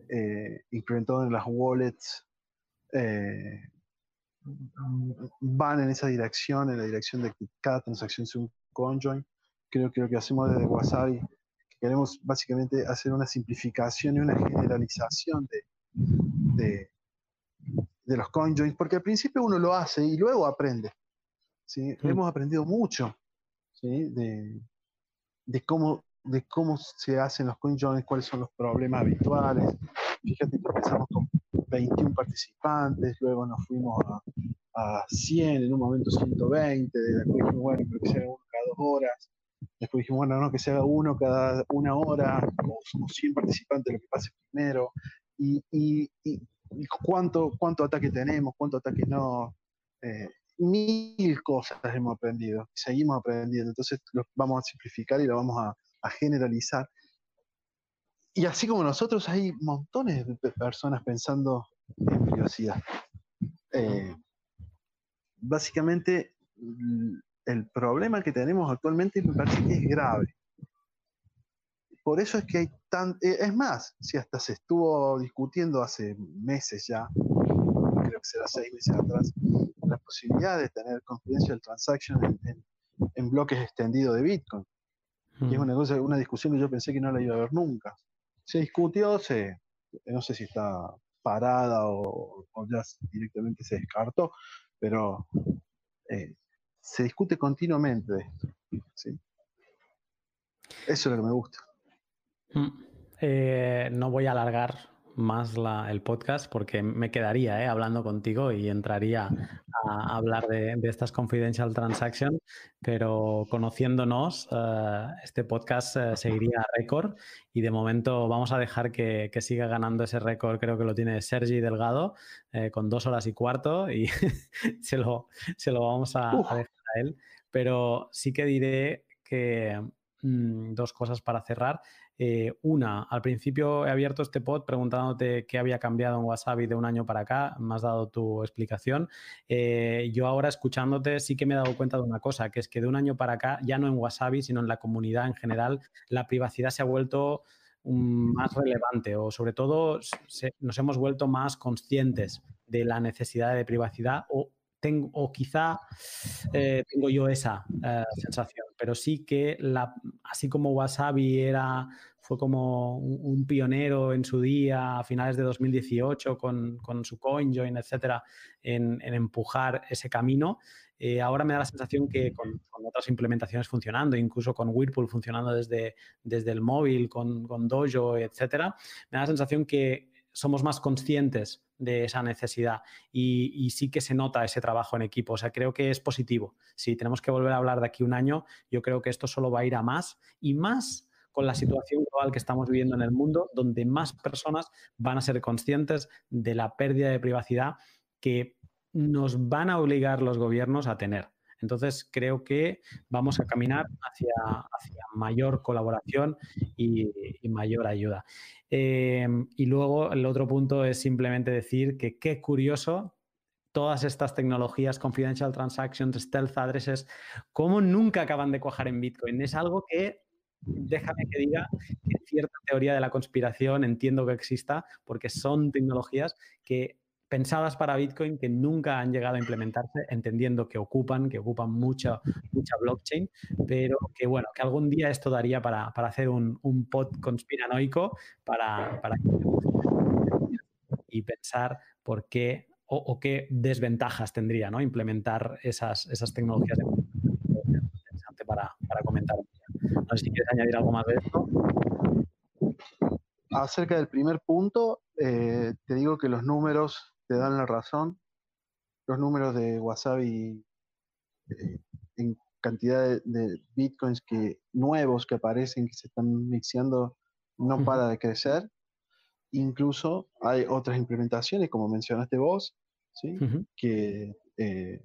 eh, implementado en las wallets, eh, van en esa dirección, en la dirección de que cada transacción sea un conjoin. Creo que lo que hacemos desde Wasabi, queremos básicamente hacer una simplificación y una generalización de, de, los CoinJoins, porque al principio uno lo hace y luego aprende. ¿sí? Hemos aprendido mucho de, cómo, de cómo se hacen los CoinJoins, cuáles son los problemas habituales. Fíjate que empezamos con 21 participantes, luego nos fuimos a, 100, en un momento 120, después dijimos, bueno, pero que se haga uno cada dos horas. Después dijimos, bueno, no, que se haga uno cada una hora, como somos 100 participantes, lo que pase primero y, cuánto, cuánto ataque tenemos, cuánto ataque no. Eh, mil cosas hemos aprendido, seguimos aprendiendo, entonces lo vamos a simplificar y lo vamos a, generalizar. Y así como nosotros, hay montones de personas pensando en privacidad. Eh, básicamente, el problema que tenemos actualmente me parece que es grave. Por eso es que hay tan... Eh, es más, si hasta se estuvo discutiendo hace meses ya, creo que será seis meses atrás, la posibilidad de tener confidential transaction en, bloques extendidos de Bitcoin. Y es una, cosa, una discusión que yo pensé que no la iba a haber nunca. Se discutió, se, no sé si está parada o, ya directamente se descartó, pero eh, se discute continuamente de esto. Eso es lo que me gusta. Mm. Eh, no voy a alargar más el podcast porque me quedaría eh, hablando contigo y entraría a hablar de, estas confidential transactions, pero conociéndonos, eh, este podcast seguiría a récord y de momento vamos a dejar que, siga ganando ese récord, creo que lo tiene Sergi Delgado con dos horas y cuarto y se, lo, se, lo, vamos a, a, dejar a él, pero sí que diré que mm, dos cosas para cerrar. Eh, una, al principio he abierto este pod preguntándote qué había cambiado en Wasabi de un año para acá, me has dado tu explicación. Eh, yo ahora escuchándote sí que me he dado cuenta de una cosa, que es que de un año para acá, ya no en Wasabi, sino en la comunidad en general, la privacidad se ha vuelto más relevante o sobre todo nos hemos vuelto más conscientes de la necesidad de privacidad o tengo, o quizá eh, tengo yo esa eh, sensación, pero sí que la, así como Wasabi era, fue como un, pionero en su día, a finales de 2018, con, con su CoinJoin, etcétera, en, empujar ese camino, eh, ahora me da la sensación que con, otras implementaciones funcionando, incluso con Whirlpool funcionando desde, desde el móvil, con, con Dojo, etcétera, me da la sensación que somos más conscientes de esa necesidad y, sí que se nota ese trabajo en equipo. O sea, creo que es positivo. Si tenemos que volver a hablar de aquí un año, yo creo que esto solo va a ir a más y más con la situación global que estamos viviendo en el mundo, donde más personas van a ser conscientes de la pérdida de privacidad que nos van a obligar los gobiernos a tener. Entonces, creo que vamos a caminar hacia, mayor colaboración y, mayor ayuda. Eh, y luego, el otro punto es simplemente decir que qué curioso todas estas tecnologías, confidential transactions, stealth addresses, cómo nunca acaban de cuajar en Bitcoin. Es algo que déjame que diga que cierta teoría de la conspiración entiendo que exista, porque son tecnologías que pensadas para Bitcoin que nunca han llegado a implementarse, entendiendo que ocupan, que ocupan mucha, mucha blockchain, pero que bueno, que algún día esto daría para, hacer un, un, pod conspiranoico para, para y pensar por qué o, qué desventajas tendría ¿no? implementar esas, esas tecnologías. Interesante para, para comentar. No sé si quieres añadir algo más de esto. Acerca del primer punto, eh, te digo que los números te dan la razón. Los números de Wasabi eh, en cantidad de, bitcoins que nuevos que aparecen, que se están mixeando, no para de crecer. Incluso hay otras implementaciones, como mencionaste vos, ¿sí? que, eh,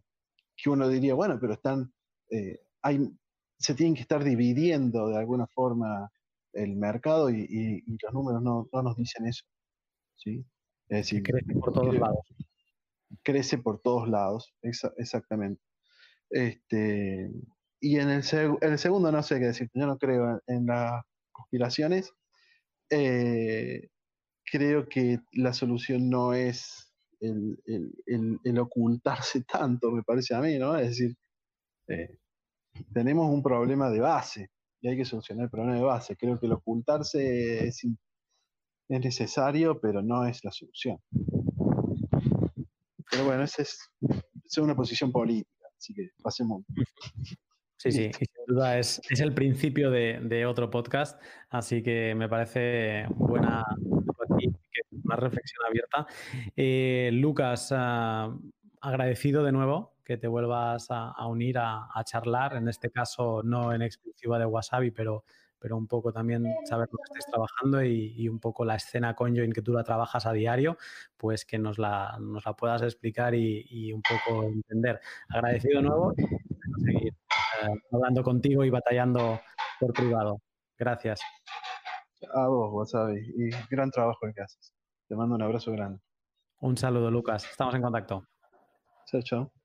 que uno diría, bueno, pero están, eh, hay, se tienen que estar dividiendo de alguna forma el mercado y, los números no, no, nos dicen eso. ¿sí? Es decir, crece por todos lados. Crece por todos lados, exactamente. Este, y en el, el, segundo no sé qué decir, yo no creo en, las conspiraciones. Eh, creo que la solución no es el, ocultarse tanto, me parece a mí, ¿no? Es decir, eh, tenemos un problema de base y hay que solucionar el problema de base. Creo que el ocultarse es, es necesario, pero no es la solución. Pero bueno, esa es, una posición política, así que pasemos. Sí, sí, sin duda es, el principio de, otro podcast, así que me parece buena una reflexión abierta. Eh, Lucas, ah, agradecido de nuevo que te vuelvas a, unir a, a, charlar, en este caso no en exclusiva de Wasabi, pero pero un poco también saber lo que estáis trabajando y, un poco la escena conjoin que tú la trabajas a diario, pues que nos la, nos la puedas explicar y, un poco entender. Agradecido de nuevo y seguir eh, hablando contigo y batallando por privado. Gracias. A vos, Wasabi, y gran trabajo el que haces. Te mando un abrazo grande. Un saludo, Lucas. Estamos en contacto. Chao, chao.